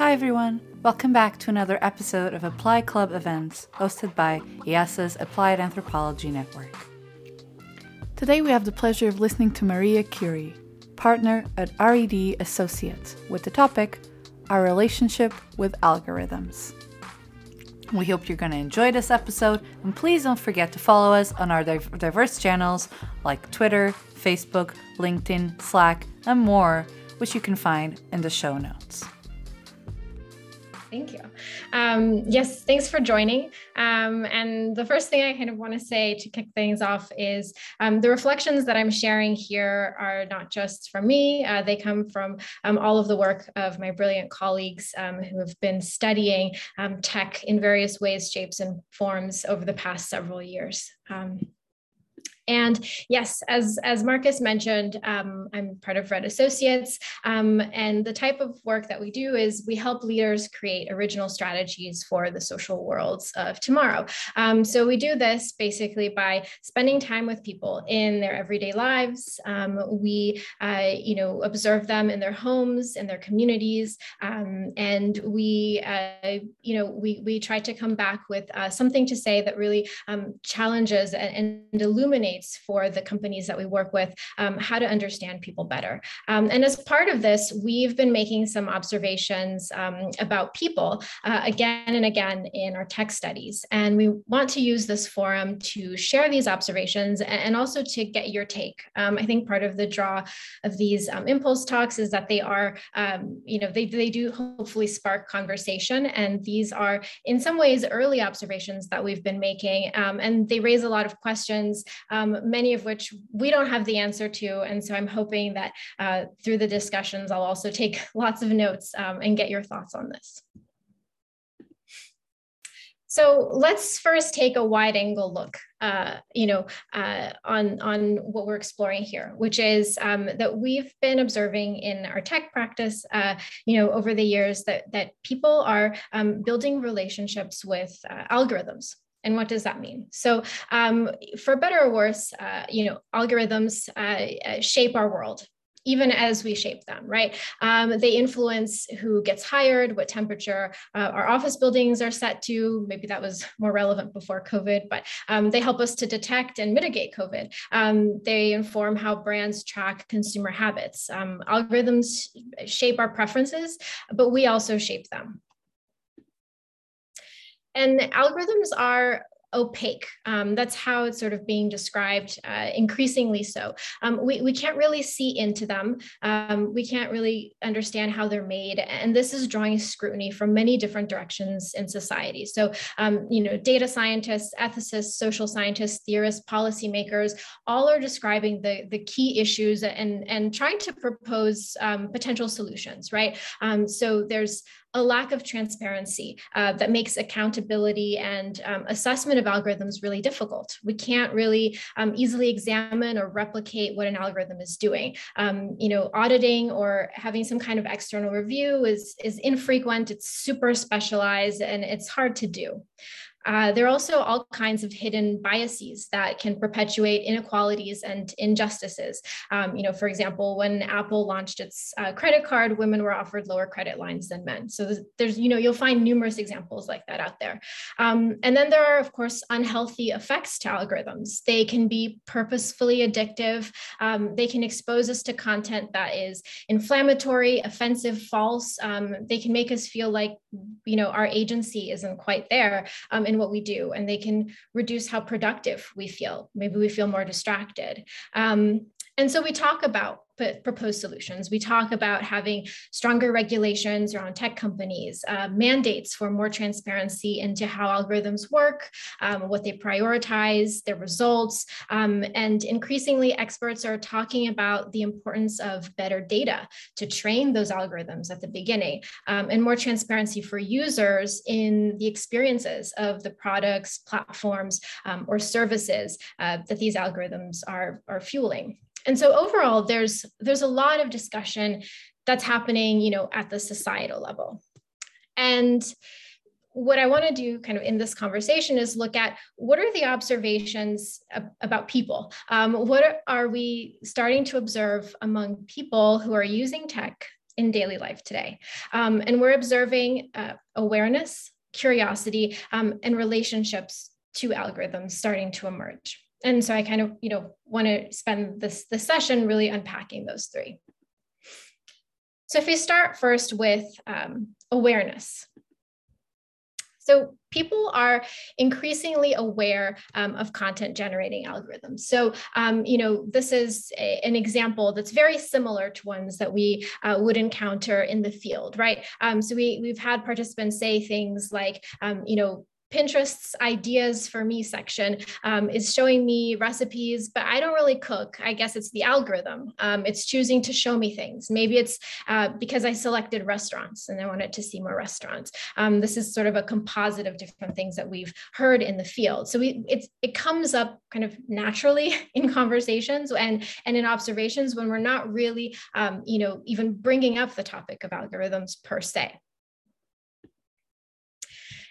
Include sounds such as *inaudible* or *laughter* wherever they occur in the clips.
Hi everyone! Welcome back to another episode of Apply Club events hosted by EASA's Applied Anthropology Network. Today we have the pleasure of listening to Maria Cury, partner at ReD Associates, with the topic Our Relationship with Algorithms. We hope you're going to enjoy this episode, and please don't forget to follow us on our diverse channels like Twitter, Facebook, LinkedIn, Slack, and more, which you can find in the show notes. Thank you. Um, yes, thanks for joining. Um, and the first thing I kind of want to say to kick things off is um, the reflections that I'm sharing here are not just from me, uh, they come from um, all of the work of my brilliant colleagues um, who have been studying um, tech in various ways, shapes, and forms over the past several years. And yes, as, as Marcus mentioned, um, I'm part of ReD Associates. Um, and the type of work that we do is we help leaders create original strategies for the social worlds of tomorrow. Um, so we do this basically by spending time with people in their everyday lives. Um, we, uh, you know, observe them in their homes, in their communities, um, and we, uh, you know, we, we try to come back with uh, something to say that really um, challenges and, and illuminates for the companies that we work with um, how to understand people better. Um, and as part of this, we've been making some observations um, about people uh, again and again in our tech studies. And we want to use this forum to share these observations and also to get your take. Um, I think part of the draw of these um, impulse talks is that they are, um, you know, they, they do hopefully spark conversation. And these are in some ways early observations that we've been making. and they raise a lot of questions um, um, many of which we don't have the answer to. And so I'm hoping that uh, through the discussions, I'll also take *laughs* lots of notes um, and get your thoughts on this. So let's first take a wide angle look, uh, you know, uh, on, on what we're exploring here, which is um, that we've been observing in our tech practice, uh, you know, over the years that, that people are um, building relationships with uh, algorithms. And what does that mean? So, um, for better or worse, uh, you know, algorithms uh, uh, shape our world, even as we shape them, right? Um, they influence who gets hired, what temperature uh, our office buildings are set to. Maybe that was more relevant before COVID, but um, they help us to detect and mitigate COVID. Um, they inform how brands track consumer habits. Um, algorithms shape our preferences, but we also shape them. And the algorithms are opaque. Um, that's how it's sort of being described, uh, increasingly so. Um, we, we can't really see into them. Um, we can't really understand how they're made. And this is drawing scrutiny from many different directions in society. So, um, you know, data scientists, ethicists, social scientists, theorists, policymakers, all are describing the, the key issues and, and trying to propose um, potential solutions, right? Um, so there's a lack of transparency uh, that makes accountability and um, assessment of algorithms really difficult. We can't really um, easily examine or replicate what an algorithm is doing. Um, you know, auditing or having some kind of external review is, is infrequent, it's super specialized, and it's hard to do. Uh, there are also all kinds of hidden biases that can perpetuate inequalities and injustices. Um, you know, for example, when Apple launched its uh, credit card, women were offered lower credit lines than men. So there's, you know, you'll find numerous examples like that out there. Um, and then there are, of course, unhealthy effects to algorithms. They can be purposefully addictive. Um, they can expose us to content that is inflammatory, offensive, false. Um, they can make us feel like, you know, our agency isn't quite there um, in what we do and they can reduce how productive we feel. Maybe we feel more distracted. Um, and so we talk about proposed solutions. We talk about having stronger regulations around tech companies, uh, mandates for more transparency into how algorithms work, um, what they prioritize, their results. Um, and increasingly, experts are talking about the importance of better data to train those algorithms at the beginning um, and more transparency for users in the experiences of the products, platforms, um, or services uh, that these algorithms are, are fueling and so overall there's there's a lot of discussion that's happening you know at the societal level and what I want to do kind of in this conversation is look at what are the observations about people? Um, what are we starting to observe among people who are using tech in daily life today. Um, and we're observing uh, awareness, curiosity, um, and relationships to algorithms starting to emerge. And so I kind of, you know, want to spend this, this session really unpacking those three. So if we start first with um, awareness. So people are increasingly aware um, of content generating algorithms. So, um, you know, this is a, an example that's very similar to ones that we uh, would encounter in the field, right? Um, so we, we've had participants say things like, um, you know, Pinterest's ideas for me section um, is showing me recipes, but I don't really cook. I guess it's the algorithm. Um, it's choosing to show me things. Maybe it's uh, because I selected restaurants and I wanted to see more restaurants. Um, this is sort of a composite of different things that we've heard in the field. So we, it's, it comes up kind of naturally *laughs* in conversations and, and in observations when we're not really, um, you know, even bringing up the topic of algorithms per se.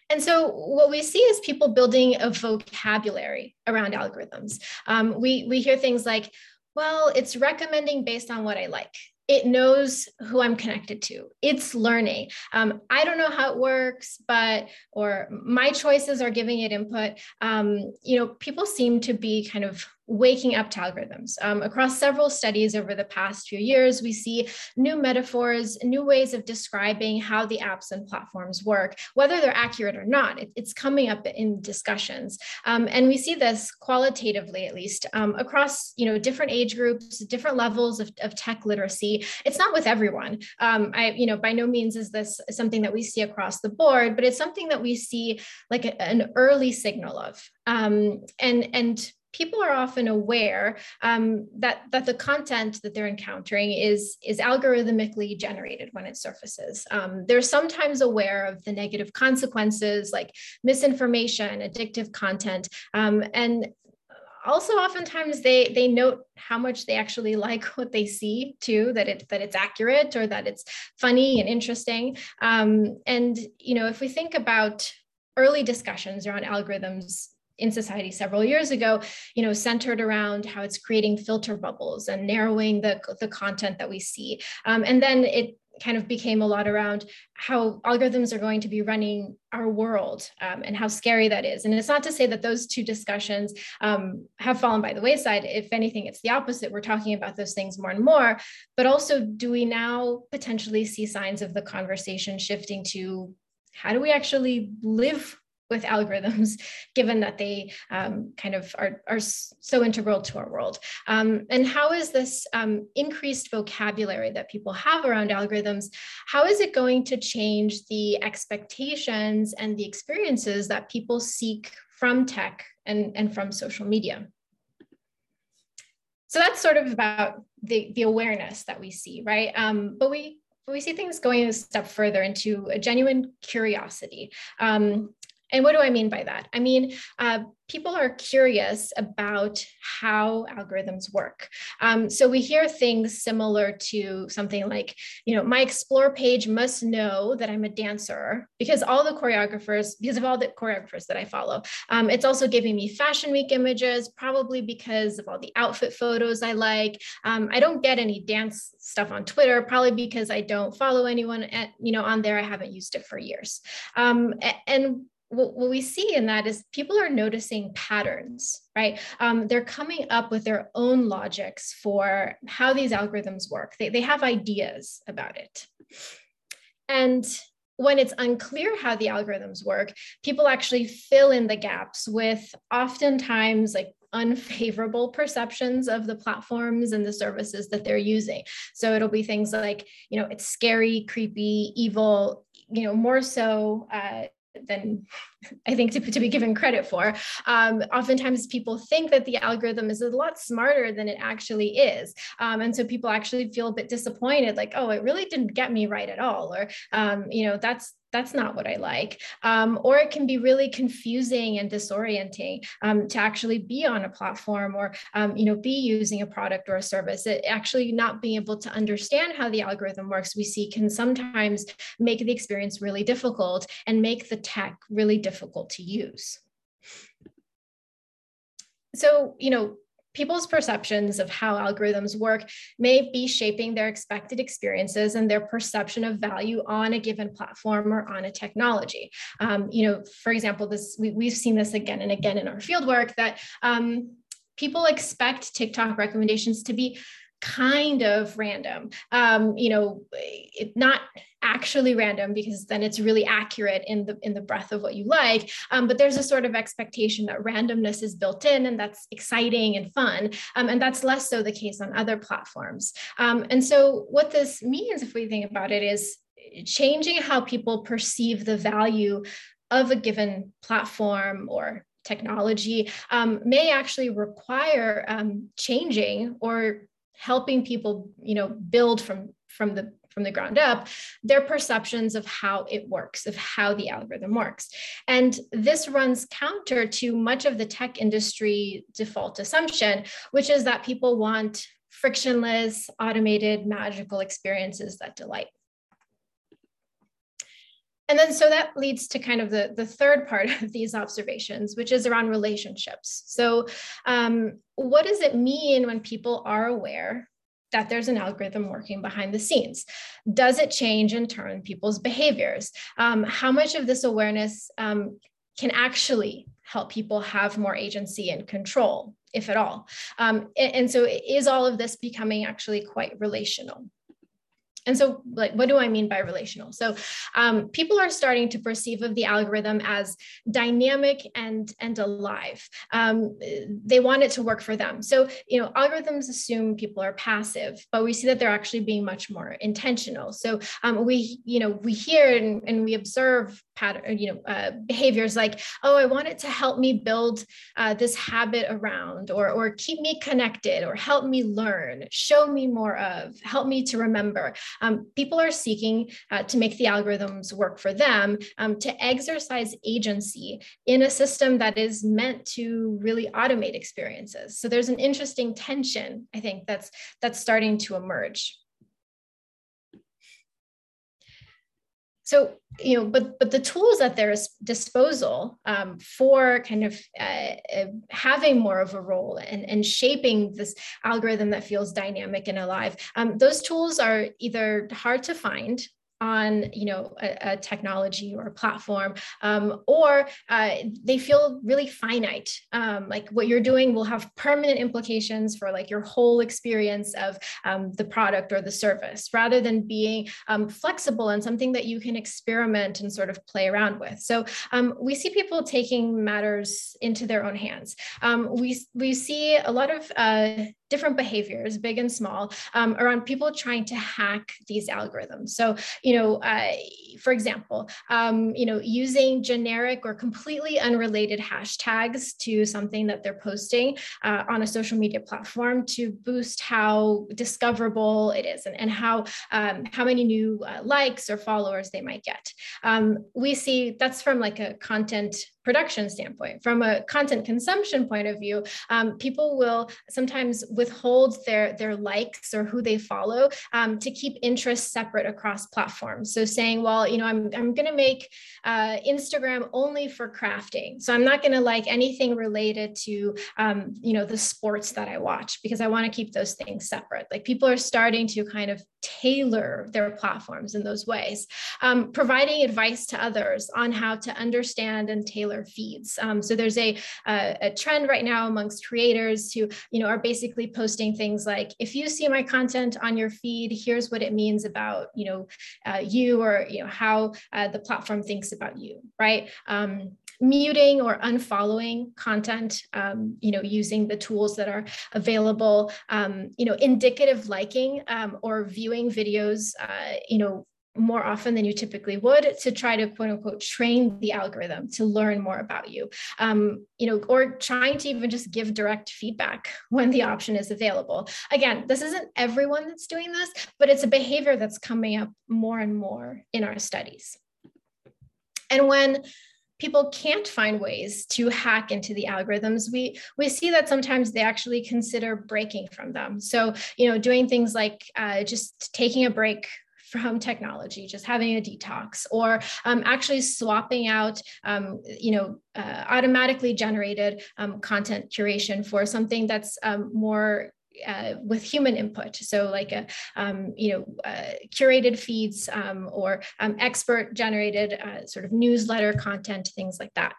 And so what we see is people building a vocabulary around algorithms. Um, we, we hear things like, well, it's recommending based on what I like. It knows who I'm connected to. It's learning. Um, I don't know how it works, but, or my choices are giving it input. Um, you know, people seem to be kind of waking up to algorithms. Um, across several studies over the past few years, we see new metaphors, new ways of describing how the apps and platforms work, whether they're accurate or not. It, it's coming up in discussions. Um, and we see this qualitatively, at least, um, across you know different age groups, different levels of, of tech literacy. It's not with everyone. Um, I, you know, by no means is this something that we see across the board, but it's something that we see like a, an early signal of. Um, and and people are often aware um, that that the content that they're encountering is is algorithmically generated when it surfaces. Um, they're sometimes aware of the negative consequences like misinformation, addictive content, um, and also oftentimes they they note how much they actually *laughs* like what they see too that it that it's accurate or that it's funny and interesting um, and you know if we think about early discussions around algorithms in society several years ago, you know, centered around how it's creating filter bubbles and narrowing the, the content that we see. Um, and then it kind of became a lot around how algorithms are going to be running our world um, and how scary that is. And it's not to say that those two discussions um, have fallen by the wayside. If anything, it's the opposite. We're talking about those things more and more. But also, do we now potentially see signs of the conversation shifting to how do we actually live with algorithms, *laughs* given that they um, kind of are, are so integral to our world. Um, and how is this um, increased vocabulary that people have around algorithms, how is it going to change the expectations and the experiences that people seek from tech and, and from social media? So that's sort of about the, the awareness that we see, right? Um, but we we see things going a step further into a genuine curiosity. Um, and what do I mean by that? I mean, uh, people are curious about how algorithms work. Um, so we hear things similar to something like, you know, my explore page must know that I'm a dancer because all the choreographers, because of all the choreographers that I follow. Um, it's also giving me fashion week images, probably because of all the outfit photos I like. Um, I don't get any dance stuff on Twitter, probably because I don't follow anyone at, you know, on there. I haven't used it for years. Um, and what, what we see in that is people are noticing patterns, right? Um, they're coming up with their own logics for how these algorithms work. They, they have ideas about it. And when it's unclear how the algorithms work, people actually fill in the gaps with oftentimes like unfavorable *laughs* perceptions of the platforms and the services that they're using. So it'll be things like, you know, it's scary, creepy, evil, you know, more so uh, than I think to, to be given credit for. Um, oftentimes people think that the algorithm is a lot smarter than it actually is. Um, and so people actually feel a bit disappointed, like, oh, it really didn't get me right at all. Or, um, you know, that's that's not what I like. Um, or it can be really confusing and disorienting um, to actually be on a platform or, um, you know, be using a product or a service. It actually not being able to understand how the algorithm works, we see can sometimes make the experience really difficult and make the tech really difficult to use. So, you know, people's perceptions of how algorithms work may be shaping their expected experiences and their perception of value on a given platform or on a technology. Um, you know, for example, this we, have seen this again and again in our fieldwork that um, people expect TikTok recommendations to be kind of random. Um, you know, it, not actually random because then it's really accurate in the in the breadth of what you like. Um, but there's a sort of expectation that randomness is built in, and that's exciting and fun. Um, and that's less so the case on other platforms. Um, and so what this means, if we think about it, is changing how people perceive the value of a given platform or technology um, may actually require um, changing or helping people you know build from from the from the ground up their perceptions of how it works of how the algorithm works and this runs counter to much of the tech industry default assumption which is that people want frictionless automated magical experiences that delight and then so that leads to kind of the, the third part of these observations, which is around relationships. So um, what does it mean when people are aware that there's an algorithm working behind the scenes? Does it change in turn people's behaviors? Um, how much of this awareness um, can actually help people have more agency and control, if at all? Um, and, and so is all of this becoming actually quite relational? And so, like, what do I mean by relational? So, um, people are starting to perceive of the algorithm as dynamic and and alive. Um, they want it to work for them. So, you know, algorithms assume people are passive, but we see that they're actually being much more intentional. So, um, we, you know, we hear and, and we observe pattern, you know, uh, behaviors like, oh, I want it to help me build uh, this habit around, or or keep me connected, or help me learn, show me more of, help me to remember um, people are seeking uh, to make the algorithms work for them, um, to exercise agency in a system that is meant to really automate experiences. So there's an interesting tension, I think, that's that's starting to emerge. So you know but but the tools at their disposal um, for kind of uh, uh, having more of a role and, and shaping this algorithm that feels dynamic and alive um, those tools are either hard to find on you know a, a technology or a platform um, or uh, they feel really finite. Um, like what you're doing will have permanent implications for like your whole experience of um, the product or the service rather than being um, flexible and something that you can experiment and sort of play around with. So um, we see people taking matters into their own hands. Um, we we see a lot of uh, different behaviors, big and small, um, around people trying to hack these algorithms. So, you know, uh, for example, um, you know, using generic or completely unrelated hashtags to something that they're posting uh, on a social media platform to boost how discoverable it is and, and how um, how many new uh, likes or followers they might get. Um, we see that's from like a content production standpoint. From a content consumption point of view, um, people will sometimes withhold their, their likes or who they follow um, to keep interests separate across platforms. So saying, well, you know, I'm, I'm going to make uh, Instagram only for crafting. So I'm not going to like anything related to, um, you know, the sports that I watch because I want to keep those things separate. Like people are starting to kind of tailor their platforms in those ways, um, providing advice to others on how to understand and tailor feeds. Um, so there's a, a, a, trend right now amongst creators who, you know, are basically posting things like, if you see my content on your feed, here's what it means about, you know, uh, you or, you know, how uh, the platform thinks about you, right? Um, muting or unfollowing content, um, you know, using the tools that are available, um, you know, indicative liking um, or viewing videos, uh, you know, more often than you typically would to try to quote unquote train the algorithm to learn more about you. Um, you know or trying to even just give direct feedback *laughs* when the option is available. Again this isn't everyone that's doing this but it's a behavior that's coming up more and more in our studies. And when people can't find ways to hack into the algorithms we we see that sometimes they actually consider breaking from them. So you know doing things like uh, just taking a break from technology, just having a detox, or um, actually swapping out, um, you know, uh, automatically generated um, content curation for something that's um, more uh, with human input. So like a, um, you know, uh, curated feeds um, or um, expert generated uh, sort of newsletter content, things like that.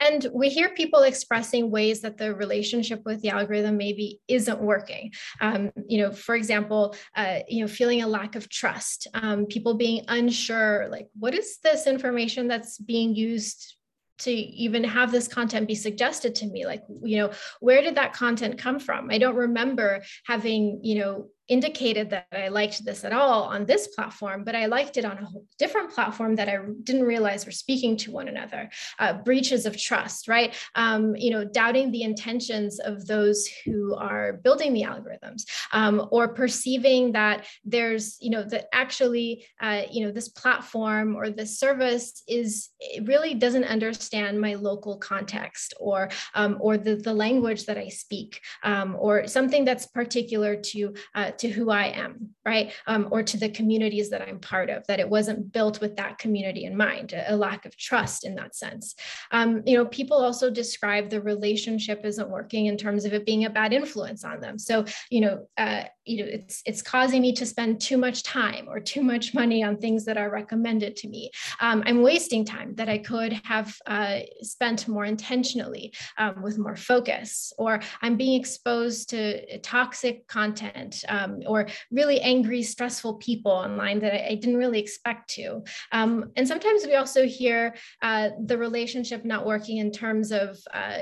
And we hear people expressing ways that the relationship with the algorithm maybe isn't working. Um, you know, for example, uh, you know, feeling a lack of trust, um, people being unsure, like, what is this information that's being used to even have this content be suggested to me like you know where did that content come from i don't remember having you know indicated that I liked this at all on this platform, but I liked it on a different platform that I didn't realize were speaking to one another. Uh, breaches of trust, right? Um, you know, doubting the intentions of those who are building the algorithms, um, or perceiving that there's, you know, that actually, uh, you know, this platform or this service is really doesn't understand my local context or um, or the the language that I speak, um, or something that's particular to uh, to who I am, right? Um, or to the communities that I'm part of, that it wasn't built with that community in mind, a, a lack of trust in that sense. Um, you know, people also describe the relationship isn't working in terms of it being a bad influence on them. So, you know, uh, you know, it's it's causing me to spend too much time or too much money on things that are recommended to me. Um, I'm wasting time that I could have uh, spent more intentionally um, with more focus, or I'm being exposed to toxic content. Um, or really angry, stressful people online that I, I didn't really expect to. Um, and sometimes we also hear uh, the relationship not working in terms of, uh,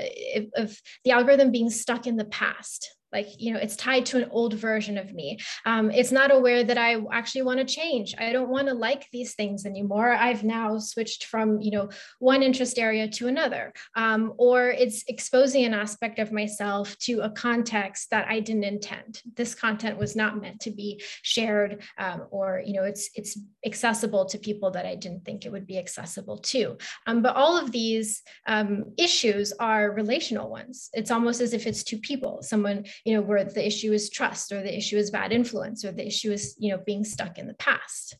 of the algorithm being stuck in the past like you know it's tied to an old version of me. Um, it's not aware that i actually want to change. I don't want to like these things anymore. I've now switched from you know one interest area to another. Um, or it's exposing an aspect of myself to a context that i didn't intend. This content was not meant to be shared um, or you know it's it's accessible to people that i didn't think it would be accessible to. Um, but all of these um, issues are relational ones. It's almost as if it's two people. Someone you know, where the issue is trust or the issue is bad influence or the issue is, you know, being stuck in the past.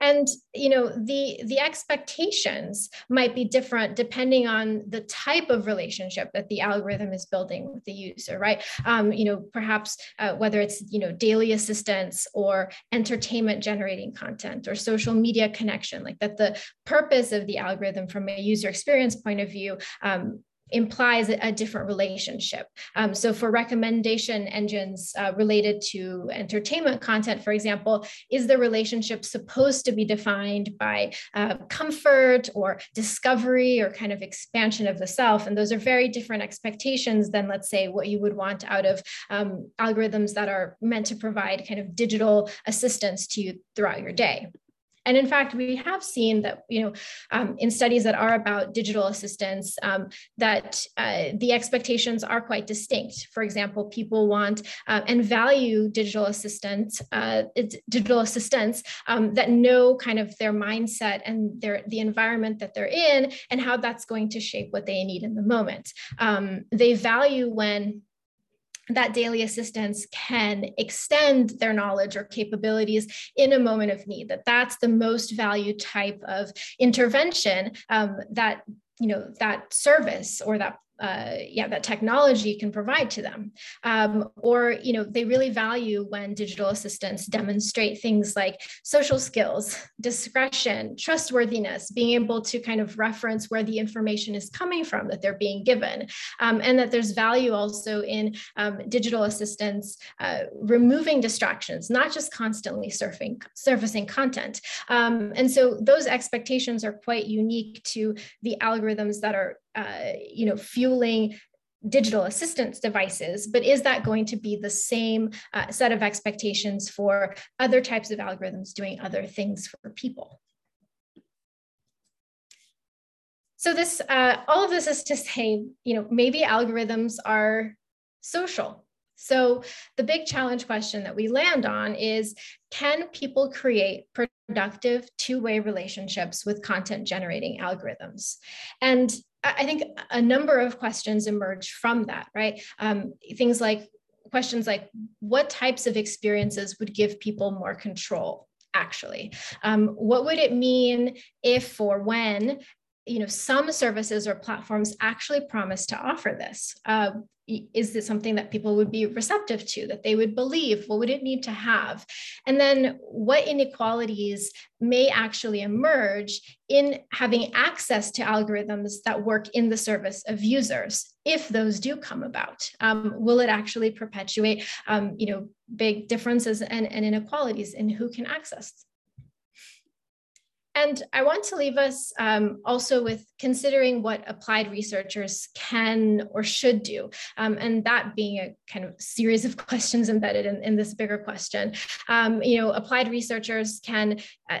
And you know the the expectations might be different depending on the type of relationship that the algorithm is building with the user, right? Um, you know, perhaps uh, whether it's you know daily assistance or entertainment generating content or social media connection, like that the purpose of the algorithm from a user experience point of view um, implies a different relationship. Um, so for recommendation engines uh, related to entertainment content, for example, is the relationship supposed to be defined by uh, comfort or discovery or kind of expansion of the self? And those are very different expectations than, let's say, what you would want out of um, algorithms that are meant to provide kind of digital assistance to you throughout your day. And in fact, we have seen that, you know, um, in studies that are about digital assistance, um, that uh, the expectations are quite distinct. For example, people want uh, and value digital assistance, uh, digital assistants um, that know kind of their mindset and their the environment that they're in and how that's going to shape what they need in the moment. Um, they value when that daily assistance can extend their knowledge or capabilities in a moment of need that that's the most valued type of intervention um, that you know that service or that uh, yeah that technology can provide to them. Um, or you know they really value when digital assistants demonstrate things like social skills discretion trustworthiness being able to kind of reference where the information is coming from that they're being given. Um, and that there's value also in um, digital assistants uh, removing distractions not just constantly surfing surfacing content. Um, and so those expectations are quite unique to the algorithms that are uh, you know, fueling digital assistance devices, but is that going to be the same uh, set of expectations for other types of algorithms doing other things for people? So this, uh, all of this is to say, you know, maybe algorithms are social. So the big challenge question that we land on is, can people create productive two-way relationships with content generating algorithms? And I think a number of questions emerge from that, right? Um, things like questions like what types of experiences would give people more control actually um, what would it mean if or when you know some services or platforms actually promise to offer this. Uh, is this something that people would be receptive to that they would believe? What would it need to have? And then what inequalities may actually emerge in having access to algorithms that work in the service of users if those do come about? Um, will it actually perpetuate um, you know big differences and, and inequalities in who can access and I want to leave us um, also with considering what applied researchers can or should do, um, and that being a kind of series of *laughs* questions embedded in, in this bigger question. Um, you know, applied researchers can, uh,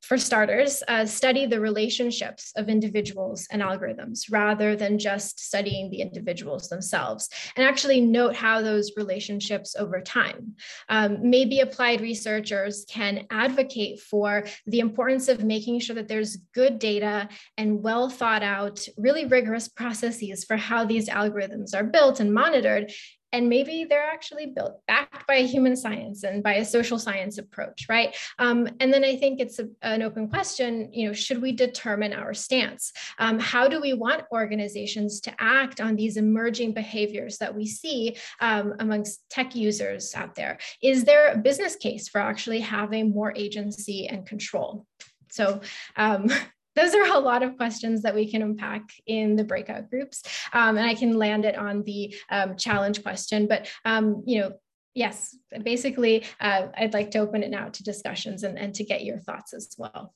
for starters, uh, study the relationships of individuals and algorithms rather than just studying the individuals themselves, and actually note how those relationships over time. Um, maybe applied researchers can advocate for the importance of making making sure that there's good data and well thought out, really rigorous processes for how these algorithms are built and monitored. And maybe they're actually built backed by a human science and by a social science approach, right? Um, and then I think it's a, an open question, you know, should we determine our stance? Um, how do we want organizations to act on these emerging behaviors that we see um, amongst tech users out there? Is there a business case for actually having more agency and control? So um, *laughs* those are a lot of questions that we can unpack in the breakout groups. Um, and I can land it on the um, challenge question, but um, you know, yes, basically, uh, I'd like to open it now to discussions and, and to get your thoughts as well.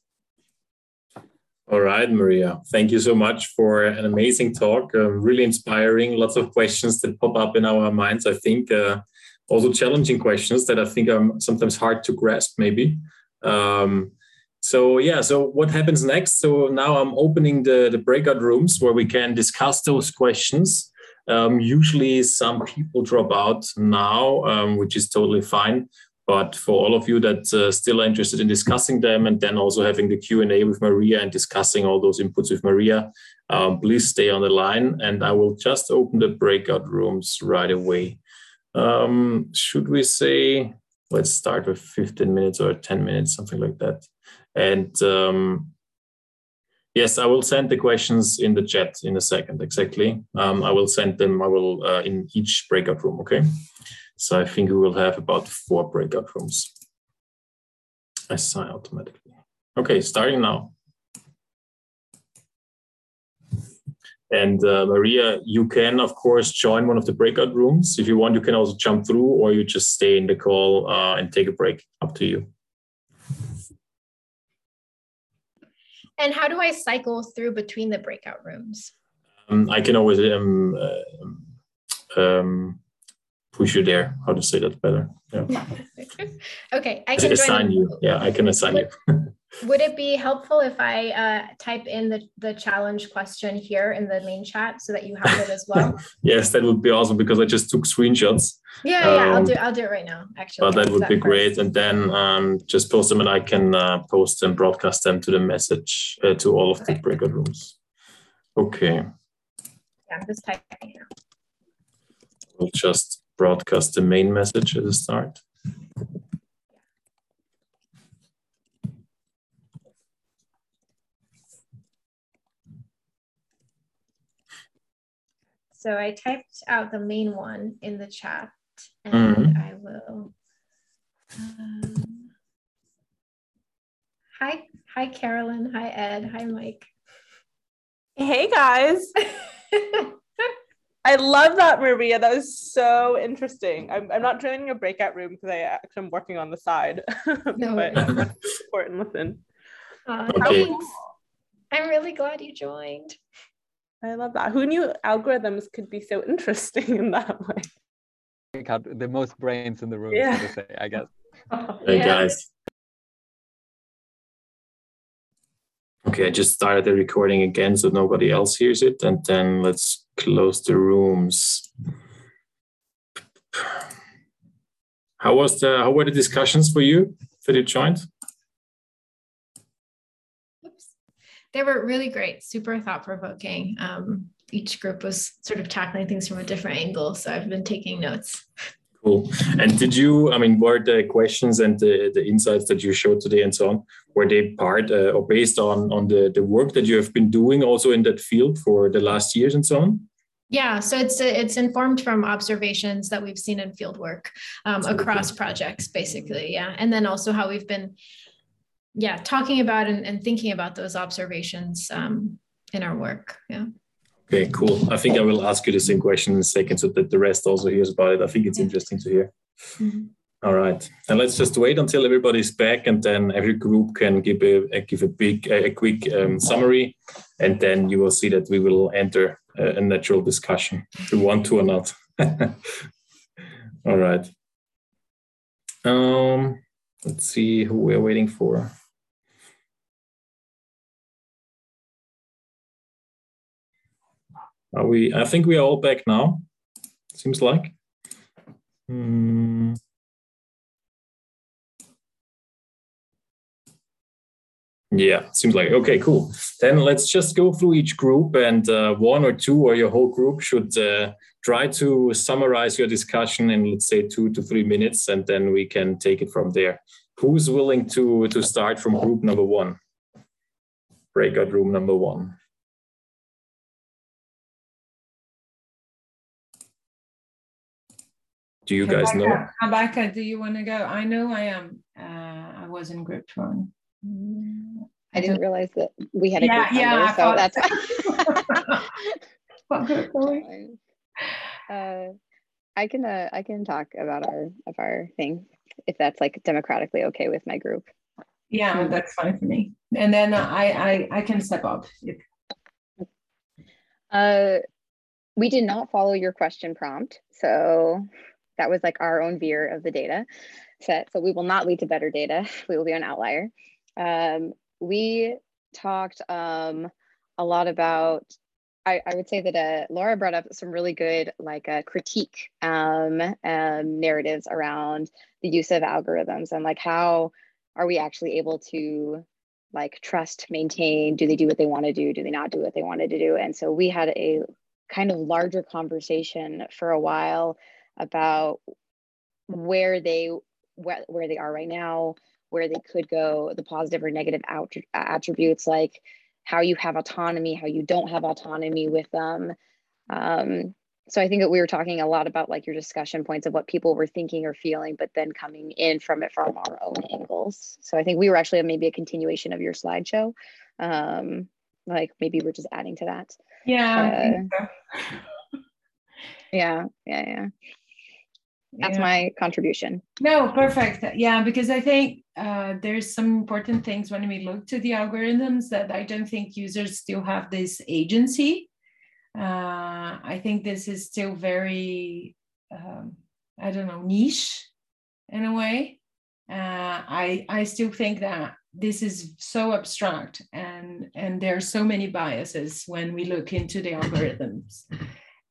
All right, Maria, thank you so much for an amazing talk. Uh, really inspiring, lots of questions that pop up in our minds. I think uh, also challenging questions that I think are sometimes hard to grasp, maybe. Um, so yeah so what happens next? So now i'm opening the, the breakout rooms where we can discuss those questions. Um, usually some people drop out now um, which is totally fine. But for all of you that uh, still are interested in discussing them and then also having the q&a with maria and discussing all those inputs with maria um, please stay on the line and i will just open the breakout rooms right away. Um, should we say let's start with 15 minutes or 10 minutes something like that and um, yes, I will send the questions in the chat in a second. Exactly. Um, I will send them. I will uh, in each breakout room. Okay. So I think we will have about four breakout rooms. I sign automatically. Okay, starting now. And uh, Maria, you can, of course, join one of the breakout rooms. If you want, you can also jump through or you just stay in the call uh, and take a break. Up to you. And how do I cycle through between the breakout rooms? Um, I can always um, uh, um, push you there. How to say that better? Yeah. *laughs* okay, I can assign you. Yeah, I can assign you. *laughs* would it be helpful if I uh, type in the, the challenge question here in the main chat so that you have it as well? *laughs* yes, that would be awesome because I just took screenshots. Yeah, um, yeah, I'll um, do I'll do it right now. Actually, but that would that be first. great, and then um, just post them, and I can uh, post and broadcast them to the message uh, to all of okay. the breakout rooms. Okay. Yeah, I'm just typing now. We'll just broadcast the main message at the start. So I typed out the main one in the chat and mm -hmm. I will. Um, hi, hi, Carolyn. Hi, Ed. Hi, Mike. Hey, guys. I love that, Maria. That was so interesting. I'm, I'm not joining a breakout room because I actually am working on the side. *laughs* No, but it's important. Listen. Uh, okay. I'm really glad you joined. I love that. Who knew algorithms could be so interesting in that *laughs* way? The most brains in the room, yeah. so to say, I guess. *laughs* hey yeah. guys. Okay, I just started the recording again so nobody else hears it, and then let's close the rooms. How was the how were the discussions for you that you joined? They were really great, super thought provoking. Um, each group was sort of tackling things from a different angle, so I've been taking notes. Cool. And did you, I mean, were the questions and the, the insights that you showed today and so on, were they part uh, or based on, on the, the work that you have been doing also in that field for the last years and so on? Yeah, so it's it's informed from observations that we've seen in field work um, across projects, basically. Yeah, and then also how we've been, yeah, talking about and, and thinking about those observations um, in our work. Yeah. Okay, cool. I think I will ask you the same question in a second so that the rest also hears about it. I think it's yeah. interesting to hear. Mm-hmm. All right, and let's just wait until everybody's back, and then every group can give a, give a big, a quick um, summary, and then you will see that we will enter a, a natural discussion, if we want to or not. *laughs* All right. Um, let's see who we're waiting for. Are we? I think we are all back now. Seems like. Hmm. Yeah, seems like okay, cool. Then let's just go through each group, and uh, one or two or your whole group should uh, try to summarize your discussion in let's say two to three minutes, and then we can take it from there. Who's willing to to start from group number one? Breakout room number one. Do you guys know? Rebecca, do you want to go? I know I am. Uh, I was in group one. I didn't realize that we had a yeah, group yeah, so that's *laughs* what group *laughs* uh, I can uh, I can talk about our of our thing if that's like democratically okay with my group. Yeah, that's fine for me. And then I I, I can step up. Uh, we did not follow your question prompt, so that was like our own veer of the data set. So we will not lead to better data. *laughs* We will be an outlier. Um, we talked um, a lot about I, I, would say that uh, Laura brought up some really good like uh, critique um, um, narratives around the use of algorithms and like how are we actually able to like trust, maintain, do they do what they want to do? Do they not do what they wanted to do? And so we had a kind of larger conversation for a while about where they where, where they are right now where they could go the positive or negative out- attributes like how you have autonomy how you don't have autonomy with them. Um, so i think that we were talking a lot about like your discussion points of what people were thinking or feeling but then coming in from it from our own angles. So i think we were actually maybe a continuation of your slideshow. Um, like maybe we're just adding to that. Yeah uh, so. *laughs* yeah yeah yeah that's yeah. my contribution. No perfect. Yeah because i think uh, there's some important things when we look to the algorithms that i don't think users still have this agency. Uh, i think this is still very um, i don't know niche in a way. Uh, i i still think that this is so abstract and and there are so many biases when we look into the algorithms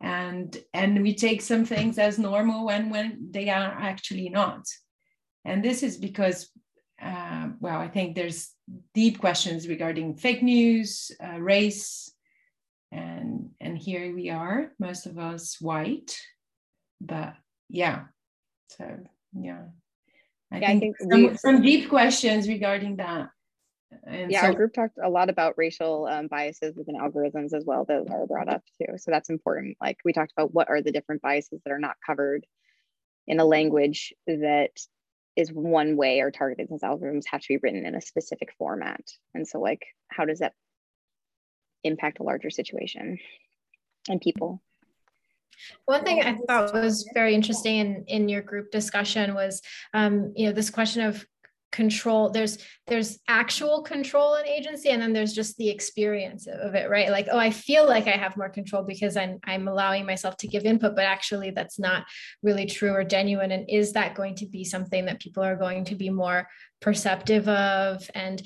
and and we take some things as normal when when they are actually not. And this is because uh, well i think there's deep questions regarding fake news uh, race and and here we are most of us white but yeah so yeah. I yeah, think, I think some, we, some deep questions regarding that and yeah, so, our group talked a lot about racial um, biases within algorithms as well that are brought up too. So that's important. Like we talked about what are the different biases that are not covered in a language that is one way or targeted since algorithms have to be written in a specific format. And so like, how does that impact a larger situation and people? One thing I thought was very interesting in, in your group discussion was, um, you know, this question of control there's there's actual control and agency and then there's just the experience of it right? Like oh i feel like i have more control because i'm i'm allowing myself to give input but actually that's not really true or genuine. And is that going to be something that people are going to be more perceptive of? And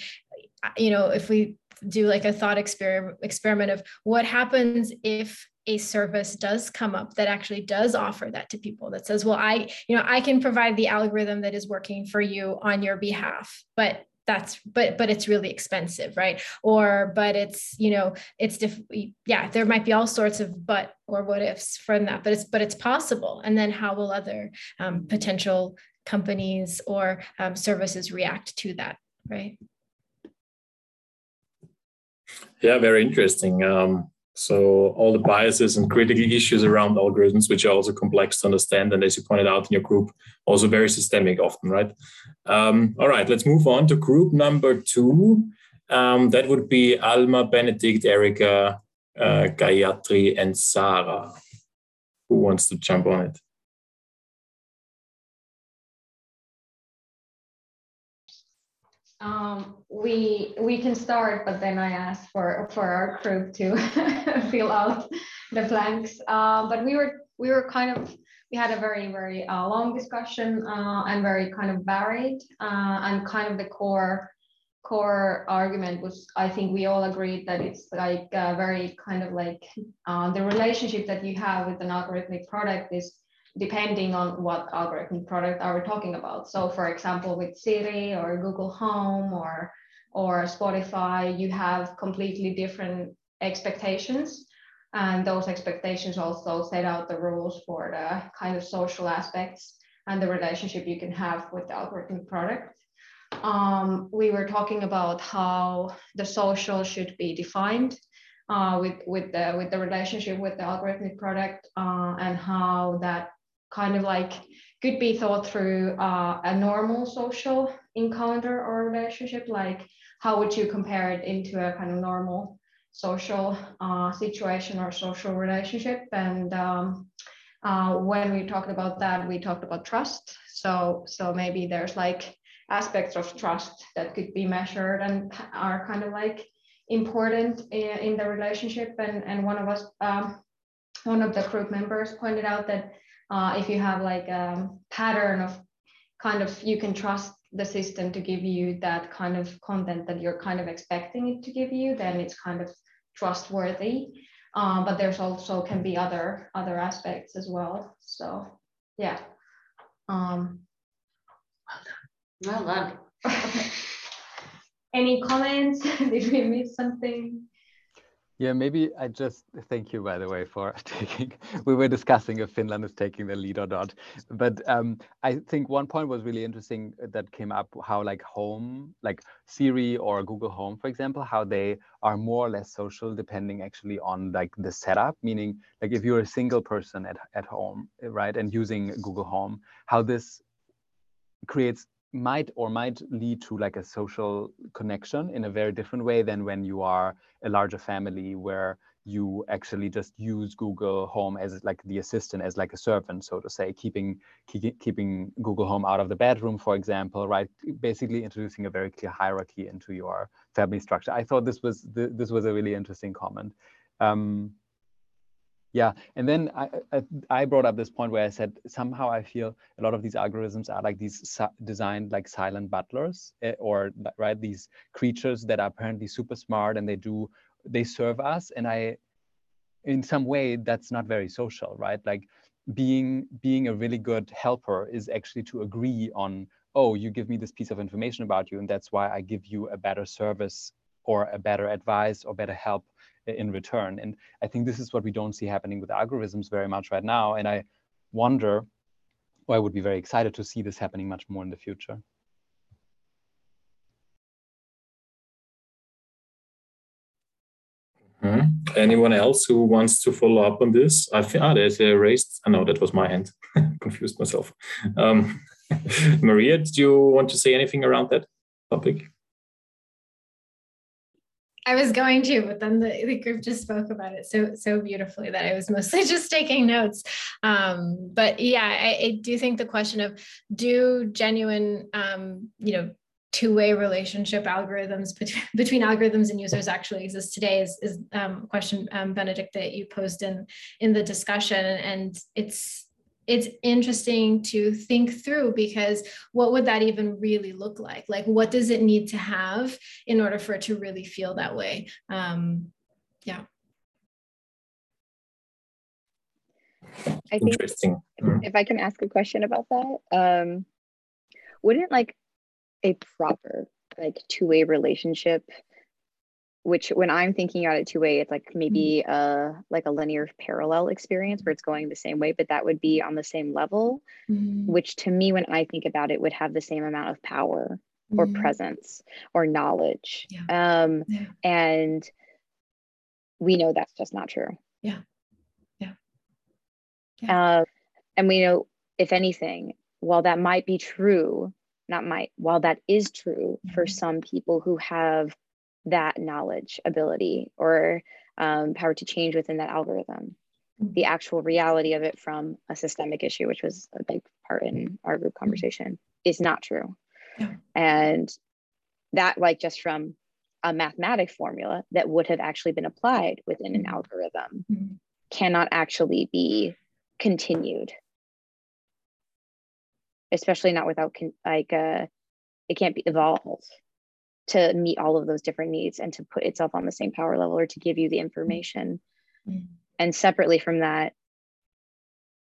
you know if we do like a thought experiment experiment of what happens if a service does come up that actually does offer that to people that says well i you know i can provide the algorithm that is working for you on your behalf but that's but but it's really expensive right? Or but it's you know it's diff- yeah there might be all sorts of but or what ifs from that but it's but it's possible. And then how will other um, potential companies or um, services react to that right? Yeah very interesting. Um, so all the biases and critical issues around algorithms, which are also complex to understand, and as you pointed out in your group, also very systemic often, right? Um, all right, let's move on to group number two. Um, that would be Alma, Benedict, Erica, uh, Gayatri, and Sarah. Who wants to jump on it? Um, we we can start, but then I asked for for our group to *laughs* fill out the blanks. Uh, but we were we were kind of we had a very very uh, long discussion uh, and very kind of varied uh, and kind of the core core argument was I think we all agreed that it's like very kind of like uh, the relationship that you have with an algorithmic product is depending on what algorithm product are we talking about. So for example, with Siri or Google Home or, or Spotify, you have completely different expectations. And those expectations also set out the rules for the kind of social aspects and the relationship you can have with the algorithm product. Um, we were talking about how the social should be defined uh, with with the with the relationship with the algorithmic product uh, and how that kind of like could be thought through uh, a normal social encounter or relationship like how would you compare it into a kind of normal social uh, situation or social relationship? And um, uh, when we talked about that we talked about trust. So so maybe there's like aspects of trust that could be measured and are kind of like important in, in the relationship. And and one of us um, one of the group members pointed out that uh, if you have like a pattern of kind of you can trust the system to give you that kind of content that you're kind of expecting it to give you then it's kind of trustworthy. Um, but there's also can be other other aspects as well. So yeah. Um, well done. Well done. *laughs* Any comments? *laughs* Did we miss something yeah, maybe I just thank you, by the way, for *laughs* taking. We were discussing if Finland is taking the lead or not, but um, I think one point was really interesting that came up how like home, like Siri or Google Home, for example, how they are more or less social depending actually on like the setup. Meaning, like if you're a single person at at home, right, and using Google Home, how this creates might or might lead to like a social connection in a very different way than when you are a larger family where you actually just use Google Home as like the assistant, as like a servant, so to say, keeping keep, keeping Google Home out of the bedroom, for example, right? Basically introducing a very clear hierarchy into your family structure. I thought this was this was a really interesting comment. Um, yeah, and then I, I, brought up this point where I said somehow I feel a lot of these algorithms are like these designed like silent butlers, eh, or right these creatures that are apparently super smart and they do they serve us, and I, in some way, that's not very social, right? Like being being a really good helper is actually to agree on oh you give me this piece of information about you and that's why I give you a better service or a better advice or better help in return. And I think this is what we don't see happening with algorithms very much right now. And I wonder, or I would be very excited to see this happening much more in the future. Mm -hmm. Anyone else who wants to follow up on this? I think ah, there's a raised. I oh, know that was my hand. *laughs* Confused myself. Um, *laughs* Maria, do you want to say anything around that topic? I was going to, but then the, the group just spoke about it so so beautifully that I was mostly *laughs* just taking notes. Um, but yeah, I, I, do think the question of do genuine, um, you know, two-way relationship algorithms between, *laughs* between algorithms and users actually exist today is, is um, question, um, Benedict, that you posed in in the discussion, and it's it's interesting to think through because what would that even really look like? Like, what does it need to have in order for it to really feel that way? Um, yeah. I think Interesting. if I can ask a question about that, um, wouldn't like a proper like two-way relationship which when i'm thinking about it two-way it's like maybe mm-hmm. a like a linear parallel experience where it's going the same way but that would be on the same level mm-hmm. which to me when i think about it would have the same amount of power mm-hmm. or presence or knowledge yeah. um yeah. and we know that's just not true yeah yeah, yeah. Uh, and we know if anything while that might be true not might while that is true mm-hmm. for some people who have that knowledge ability or um, power to change within that algorithm mm-hmm. the actual reality of it from a systemic issue which was a big part in our group mm-hmm. conversation is not true yeah. and that like just from a mathematic formula that would have actually been applied within an mm-hmm. algorithm mm-hmm. cannot actually be continued especially not without con- like uh, it can't be evolved to meet all of those different needs and to put itself on the same power level or to give you the information mm-hmm. and separately from that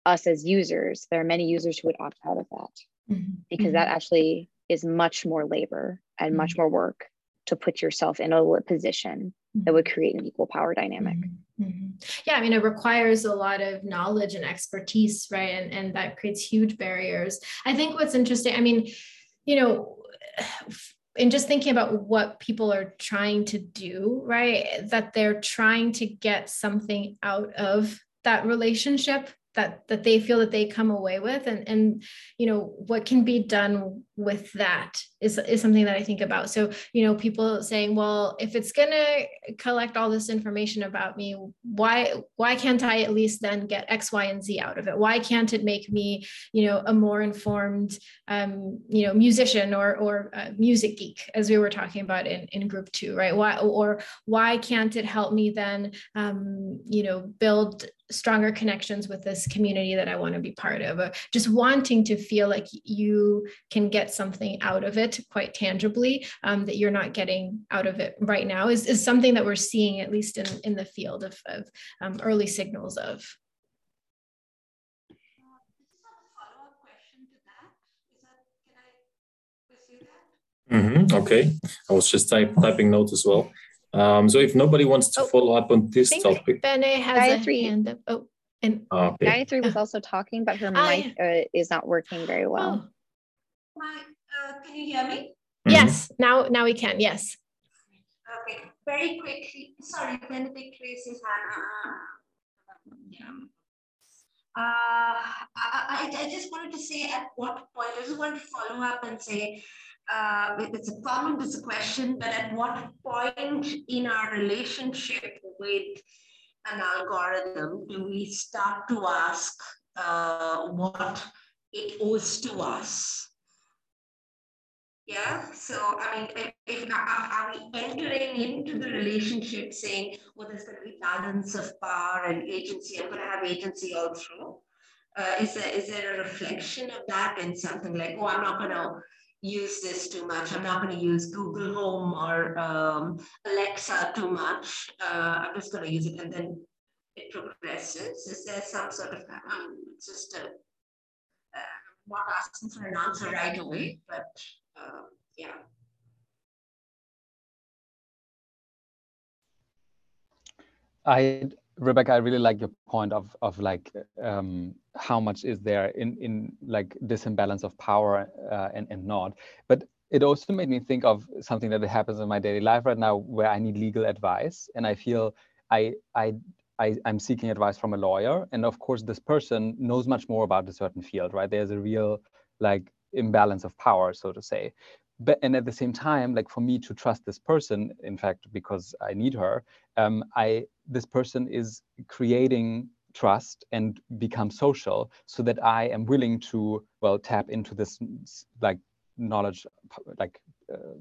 us as users there are many users who would opt out of that mm-hmm. because that mm-hmm. actually is much more labor and much mm-hmm. more work to put yourself in a position that would mm-hmm. create an equal power dynamic. Mm-hmm. mm-hmm. Yeah, I mean, it requires a lot of knowledge and expertise, right? And, and that creates huge barriers. I think what's interesting, I mean, you know, in just thinking about what people are trying to do, right? That they're trying to get something out of that relationship that that they feel that they come away with. And and you know what can be done with that is is something that I think about. So you know people saying well if it's going to collect all this information about me why why can't I at least then get x y and z out of it? Why can't it make me you know a more informed um, you know musician or or music geek as we were talking about in in group 2 right? Why or why can't it help me then um, you know build stronger connections with this community that I want to be part of, or just wanting to feel like you can get something out of it quite tangibly um, that you're not getting out of it right now is, is something that we're seeing, at least in, in the field of, of um, early signals of. Mm-hmm. Okay, I was just type, typing notes as well. Um, so if nobody wants to oh, follow up on this I think topic, Bene has Gayatri. a hand up. Oh, and oh, okay. Gayatri was also talking, but her ah, mic uh, is not working very well. Oh. My, uh, can you hear me? Mm-hmm. Yes, now now we can. Yes. Okay, very quickly. Sorry, Benedict raises hand. Yeah. Uh, I, I just wanted to say at what point, I just wanted to follow up and say, uh, it's a comment, it's a question, but at what point in our relationship with an algorithm do we start to ask uh, what it owes to us? Yeah, so I mean, if, if are we entering into the relationship saying, well, there's going to be balance of power and agency, I'm going to have agency all through? Uh, is, there, is there a reflection of that in something like, oh, I'm not going to use this too much. I'm not going to use Google Home or um, Alexa too much. Uh, I'm just going to use it and then it progresses. Is there some sort of, um, just a, uh, not asking for an answer right away, but uh, yeah. I Rebecca, I really like your point of of like um, how much is there in in like this imbalance of power uh, and and not. But it also made me think of something that happens in my daily life right now, where I need legal advice, and I feel I I. I, I'm seeking advice from a lawyer, and of course, this person knows much more about a certain field, right? There's a real like imbalance of power, so to say but and at the same time like for me to trust this person in fact because i need her um, i this person is creating trust and become social so that i am willing to well tap into this like knowledge like uh,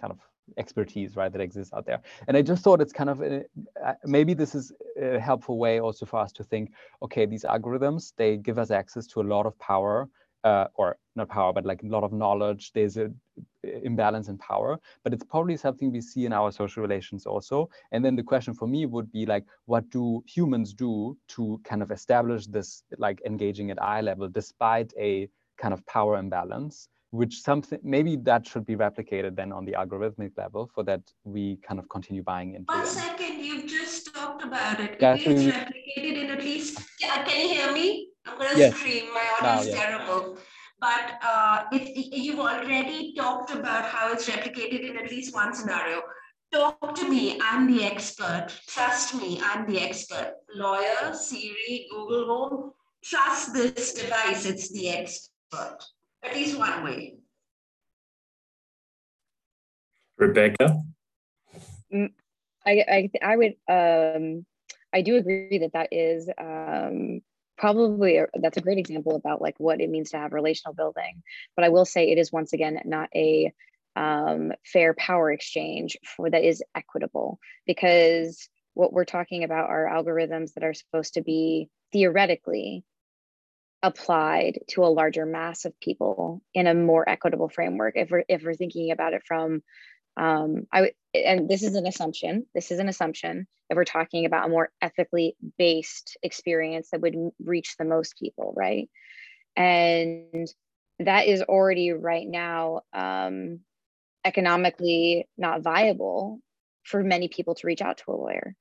kind of expertise right that exists out there and i just thought it's kind of a, uh, maybe this is a helpful way also for us to think okay these algorithms they give us access to a lot of power uh, or not power, but like a lot of knowledge. There's a imbalance in power, but it's probably something we see in our social relations also. And then the question for me would be like, what do humans do to kind of establish this like engaging at eye level despite a kind of power imbalance? which something maybe that should be replicated then on the algorithmic level for that we kind of continue buying into one second you've just talked about it yeah, it is replicated in at least can you hear me i'm going to yes. stream my audio is yeah. terrible but uh, it, it, you've already talked about how it's replicated in at least one scenario. Talk to me. I'm the expert. Trust me i'm the expert. Lawyer siri google home. Trust this device. It's the expert. At least one way. Rebecca? Mm, I, I, I would, um, I do agree that that is um, probably, that's a great example about like what it means to have relational building. But I will say it is once again, not a um, fair power exchange for that is equitable because what we're talking about are algorithms that are supposed to be theoretically applied to a larger mass of people in a more equitable framework if we're if we're thinking about it from um i and this is an assumption this is an assumption if we're talking about a more ethically based experience that would reach the most people right and that is already right now um economically not viable for many people to reach out to a lawyer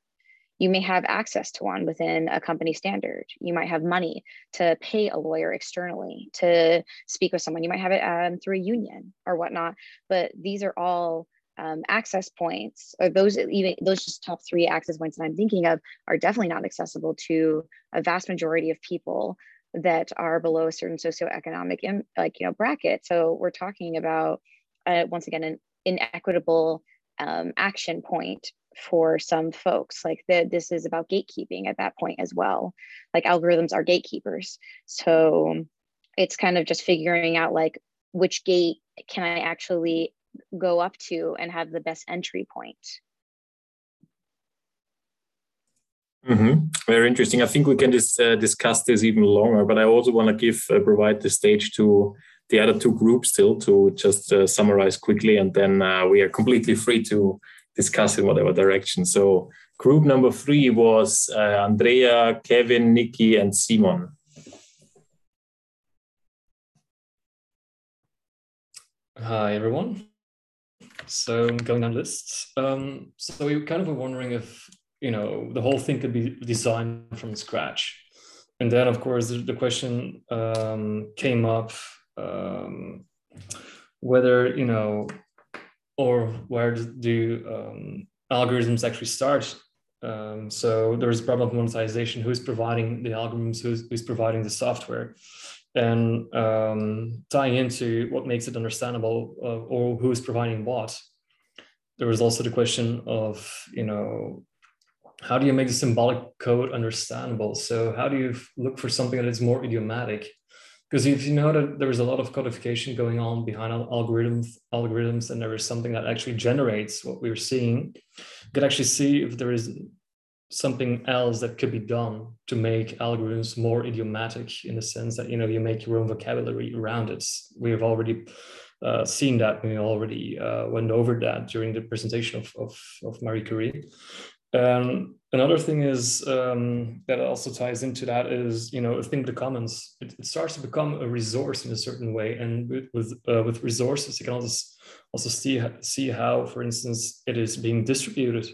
you may have access to one within a company standard. You might have money to pay a lawyer externally to speak with someone. You might have it um, through a union or whatnot. But these are all um, access points, or those even those just top three access points that I'm thinking of are definitely not accessible to a vast majority of people that are below a certain socioeconomic like you know bracket. So we're talking about uh, once again an inequitable um, action point for some folks. Like the, this is about gatekeeping at that point as well. Like algorithms are gatekeepers. So it's kind of just figuring out like which gate can i actually go up to and have the best entry point Mm-hmm. Very interesting. I think we can dis- uh, discuss this even longer, but I also want to give uh, provide the stage to the other two groups still to just uh, summarize quickly, and then uh, we are completely free to discuss in whatever direction. So group number three was uh, Andrea, Kevin, Nikki, and Simon. Hi, everyone. So going down lists. Um, so we kind of were wondering if, you know, the whole thing could be designed from scratch. And then, of course, the, question um, came up um, whether, you know, or where do um, algorithms actually start? Um, so there's a problem of monetization. Who's providing the algorithms? Who's, who's providing the software? And um, tying into what makes it understandable uh, or who's providing what. There was also the question of, you know, how do you make the symbolic code understandable? So how do you look for something that is more idiomatic? because if you know that there is a lot of codification going on behind algorithms algorithms and there is something that actually generates what we're seeing you could actually see if there is something else that could be done to make algorithms more idiomatic in the sense that you know you make your own vocabulary around it. We have already uh, seen that. We already uh, went over that during the presentation of, of, of Maria Cury. Um, another thing is um, that also ties into that is you know think the commons. It, it, starts to become a resource in a certain way, and with with, uh, with resources you can also also see see how, for instance, it is being distributed.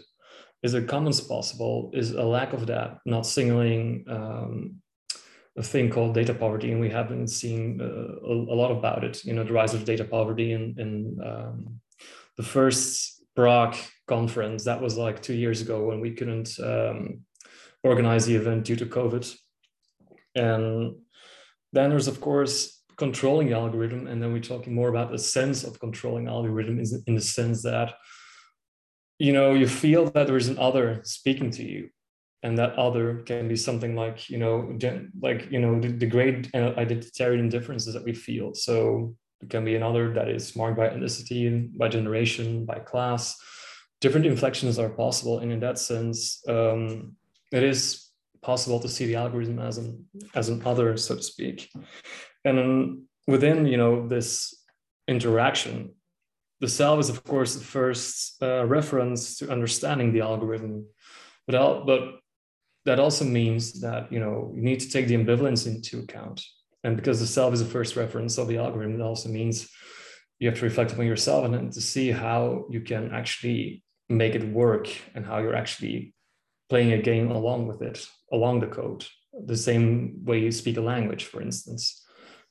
Is a commons possible? Is a lack of that not signaling um, a thing called data poverty, and we haven't seen uh, a, a, lot about it. You know, the rise of data poverty in in um, the first Prague conference. That was like two years ago when we couldn't um, organize the event due to COVID. And then there's, of course, controlling the algorithm. And then we're talking more about the sense of controlling algorithm in the sense that, you know, you feel that there is an other speaking to you. And that other can be something like, you know, like, you know, the, the great identitarian differences that we feel. So it can be another that is marked by ethnicity, by generation, by class. Different inflections are possible, and in that sense, um, it is possible to see the algorithm as an as an other, so to speak. And within you know this interaction, the self is of course the first uh, reference to understanding the algorithm, but I'll, but that also means that you know you need to take the ambivalence into account. And because the self is the first reference of the algorithm, it also means you have to reflect upon yourself and then to see how you can actually make it work and how you're actually playing a game along with it, along the code, the same way you speak a language, for instance.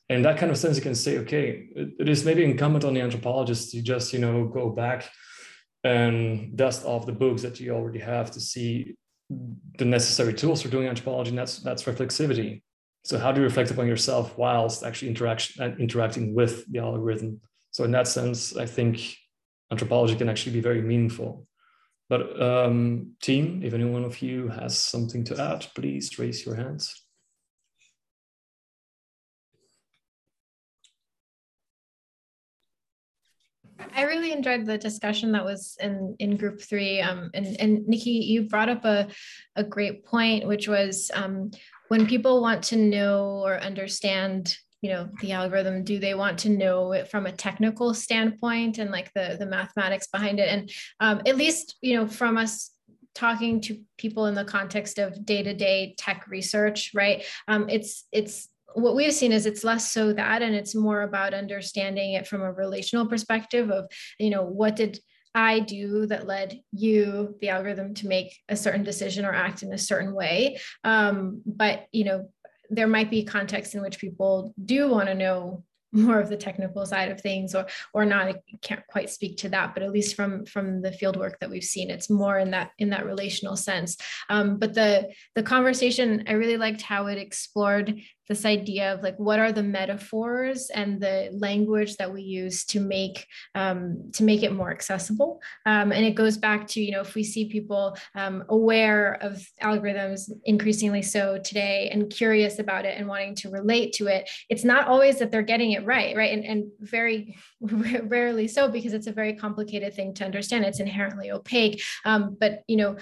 In that kind of sense, you can say, okay, it is maybe incumbent on the anthropologist to just, you know, go back and dust off the books that you already have to see the necessary tools for doing anthropology, and that's that's reflexivity. So how do you reflect upon yourself whilst actually interaction uh, interacting with the algorithm? So in that sense, I think anthropology can actually be very meaningful. But um, team, if any one of you has something to add, please raise your hands. I really enjoyed the discussion that was in, in group three. Um, and, and Nikki, you brought up a, a great point, which was um, when people want to know or understand you know the algorithm do they want to know it from a technical standpoint and like the the mathematics behind it and um, at least you know from us talking to people in the context of day-to-day tech research right um, it's it's what we've seen is it's less so that and it's more about understanding it from a relational perspective of you know what did I do that led you, the algorithm, to make a certain decision or act in a certain way. Um, but you know, there might be contexts in which people do want to know *laughs* more of the technical side of things or or not i can't quite speak to that but at least from from the field work that we've seen it's more in that in that relational sense um, but the the conversation i really liked how it explored this idea of like what are the metaphors and the language that we use to make um, to make it more accessible? Um, and it goes back to you know if we see people um, aware of algorithms increasingly so today and curious about it and wanting to relate to it it's not always that they're getting it right right? And, and very *laughs* rarely so because it's a very complicated thing to understand. It's inherently opaque. Um, but you know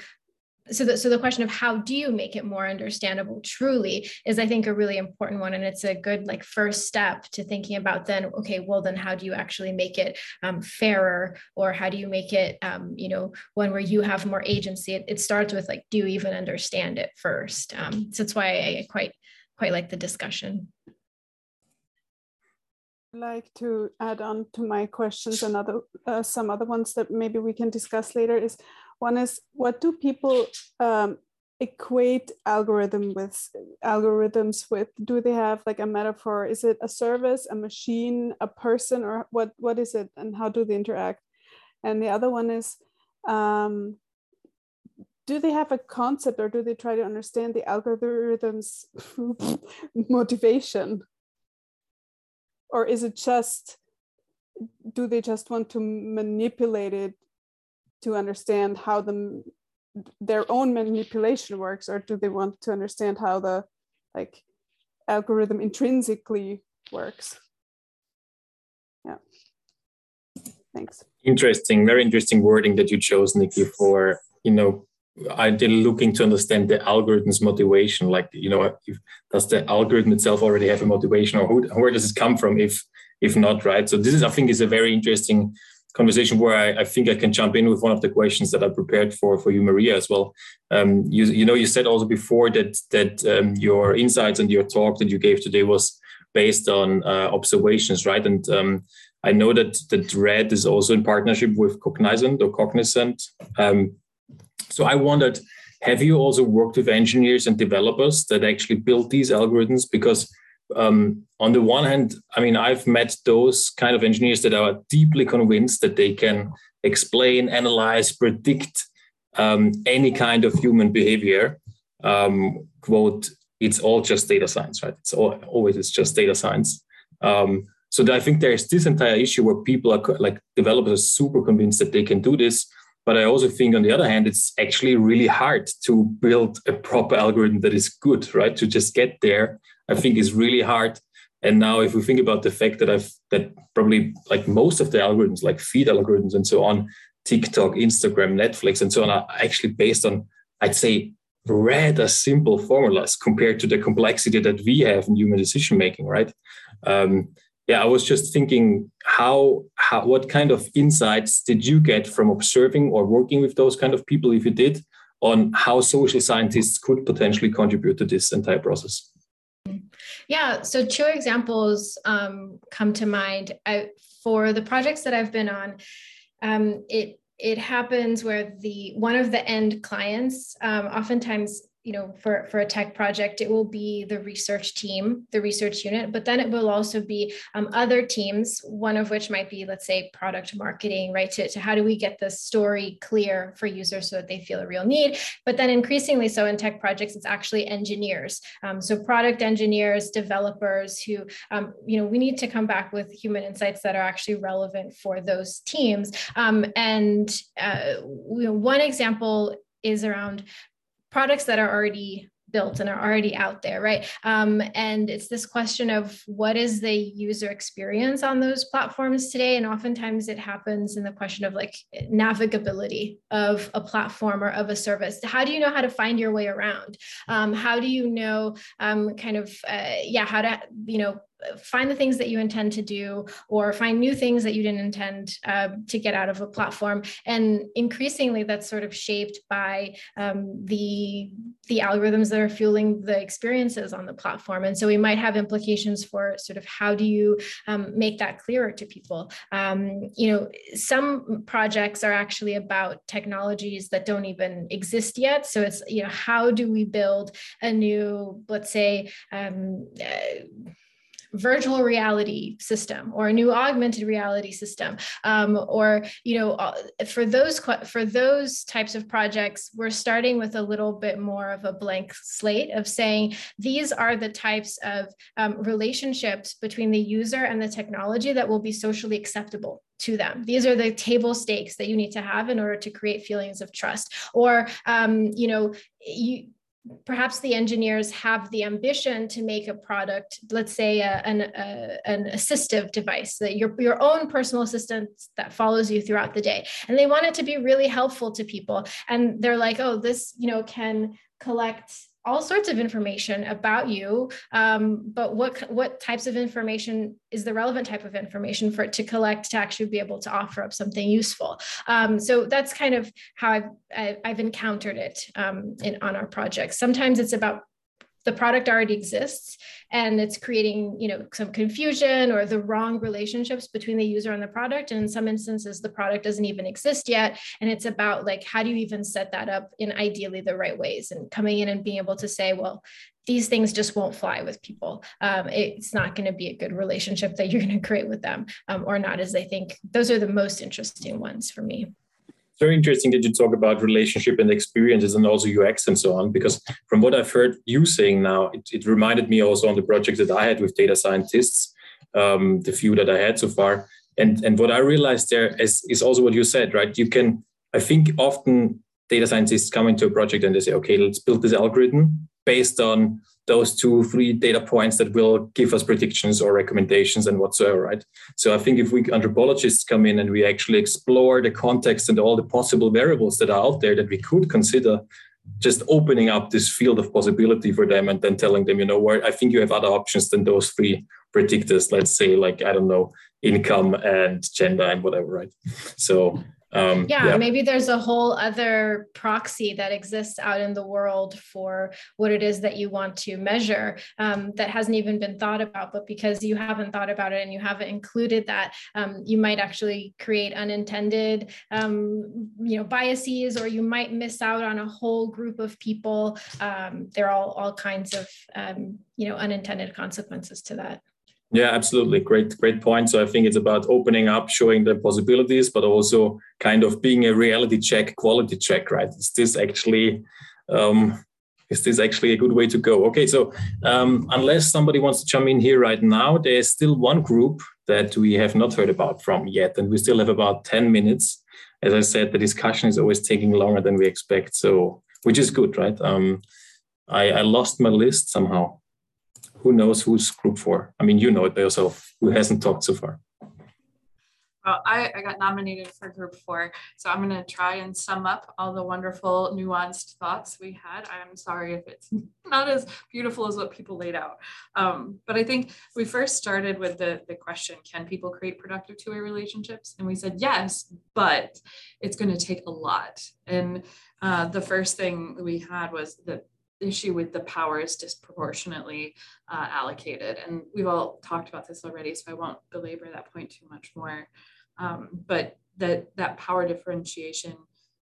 so the, so the question of how do you make it more understandable truly is i think a really important one and it's a good like first step to thinking about then okay well then how do you actually make it um, fairer? Or how do you make it um, you know one where you have more agency? It, it, starts with like do you even understand it first? Um, so that's why i quite quite like the discussion. Like to add on to my questions. And other uh, some other ones that maybe we can discuss later is one is what do people um, equate algorithm with algorithms with? Do they have like a metaphor? Is it a service, a machine, a person, or what? What is it, and how do they interact? And the other one is, um, do they have a concept, or do they try to understand the algorithm's *laughs* motivation, or is it just? Do they just want to manipulate it to understand how the their own manipulation works or do they want to understand how the like algorithm intrinsically works? Yeah. Thanks. Interesting very interesting wording that you chose nikki for you know ideally looking to understand the algorithm's motivation like you know if, does the algorithm itself already have a motivation or who, where does it come from if if not right? So this is i think is a very interesting conversation where I, I, think I can jump in with one of the questions that I prepared for for you, Maria, as well. Um, you, you know, you said also before that that um, your insights and your talk that you gave today was based on uh, observations, right? And um, I know that that ReD is also in partnership with Cognizant or Cognizant. Um, so I wondered, have you also worked with engineers and developers that actually built these algorithms? Because um, on the one hand, I mean, I've met those kind of engineers that are deeply convinced that they can explain, analyze, predict um, any kind of human behavior. Um, quote, it's all just data science, right? It's all, always it's just data science. Um, so I think there's this entire issue where people are like developers are super convinced that they can do this. But I also think, on the other hand, it's actually really hard to build a proper algorithm that is good, right? To just get there I think is really hard. And now, if we think about the fact that I've that probably like most of the algorithms, like feed algorithms and so on, TikTok, Instagram, Netflix, and so on, are actually based on, I'd say, rather simple formulas compared to the complexity that we have in human decision making, right? Um, yeah, I was just thinking how how what kind of insights did you get from observing or working with those kind of people, if you did, on how social scientists could potentially contribute to this entire process? Yeah, so two examples um, come to mind. I, for the projects that I've been on, um, it it happens where the one of the end clients um, oftentimes you know for for a tech project it will be the research team the research unit but then it will also be um, other teams one of which might be let's say product marketing right to, to how do we get the story clear for users so that they feel a real need. But then increasingly so in tech projects it's actually engineers um, so product engineers developers who um, you know we need to come back with human insights that are actually relevant for those teams. Um, and uh, one example is around products that are already built and are already out there, right? Um, and it's this question of what is the user experience on those platforms today? And oftentimes it happens in the question of like navigability of a platform or of a service. How do you know how to find your way around? Um, how do you know um, kind of, uh, yeah, how to, you know, find the things that you intend to do or find new things that you didn't intend uh, to get out of a platform. And increasingly that's sort of shaped by um, the the algorithms that are fueling the experiences on the platform. And so we might have implications for sort of how do you um, make that clearer to people. Um, you know some projects are actually about technologies that don't even exist yet. So it's you know how do we build a new let's say um, uh, virtual reality system or a new augmented reality system um, or you know uh, for those for those types of projects we're starting with a little bit more of a blank slate of saying these are the types of um, relationships between the user and the technology that will be socially acceptable to them. These are the table stakes that you need to have in order to create feelings of trust. Or, um, you know, you perhaps the engineers have the ambition to make a product, let's say a, an, a, an assistive device, that your, your own personal assistant that follows you throughout the day. And they want it to be really helpful to people. And they're like, oh, this, you know, can collect all sorts of information about you um, but what what types of information is the relevant type of information for it to collect to actually be able to offer up something useful. Um, so that's kind of how i've i've encountered it um, in on our projects. Sometimes it's about the product already exists and it's creating you know some confusion or the wrong relationships between the user and the product and in some instances the product doesn't even exist yet and it's about like how do you even set that up in ideally the right ways and coming in and being able to say well these things just won't fly with people. Um, it's not going to be a good relationship that you're going to create with them um, or not, as they think. Those are the most interesting ones for me very interesting that you talk about relationship and experiences and also UX and so on, because from what I've heard you saying now, it, it reminded me also on the project that I had with data scientists, um, the few that I had so far. And, and what I realized there is, is also what you said, right? You can, I think often data scientists come into a project and they say, okay, let's build this algorithm based on those two, three data points that will give us predictions or recommendations and whatsoever, right? So I think if we anthropologists come in and we actually explore the context and all the possible variables that are out there that we could consider, just opening up this field of possibility for them and then telling them, you know what, I think you have other options than those three predictors, let's say like, I don't know, income and gender and whatever, right? So um, yeah, yeah, maybe there's a whole other proxy that exists out in the world for what it is that you want to measure um, that hasn't even been thought about. But because you haven't thought about it and you haven't included that, um, you might actually create unintended, um, you know, biases, or you might miss out on a whole group of people. Um, there are all all kinds of um, you know unintended consequences to that. Yeah, absolutely. Great, great point. So I think it's about opening up, showing the possibilities, but also kind of being a reality check, quality check, right? Is this actually um, is this actually a good way to go? Okay, so um, unless somebody wants to jump in here right now, there's still one group that we have not heard about from yet, and we still have about 10 minutes. As I said, the discussion is always taking longer than we expect, so which is good, right? Um, I, I lost my list somehow who knows who's group four? I mean, you know it yourself. Who hasn't talked so far? Well, I, I got nominated for group four. So I'm going to try and sum up all the wonderful, nuanced thoughts we had. I'm sorry if it's *laughs* not as beautiful as what people laid out. Um, but I think we first started with the, the question can people create productive two way relationships? And we said yes, but it's going to take a lot. And uh, the first thing we had was that issue with the power is disproportionately uh, allocated. And we've all talked about this already, so I won't belabor that point too much more. Um, but that, that power differentiation,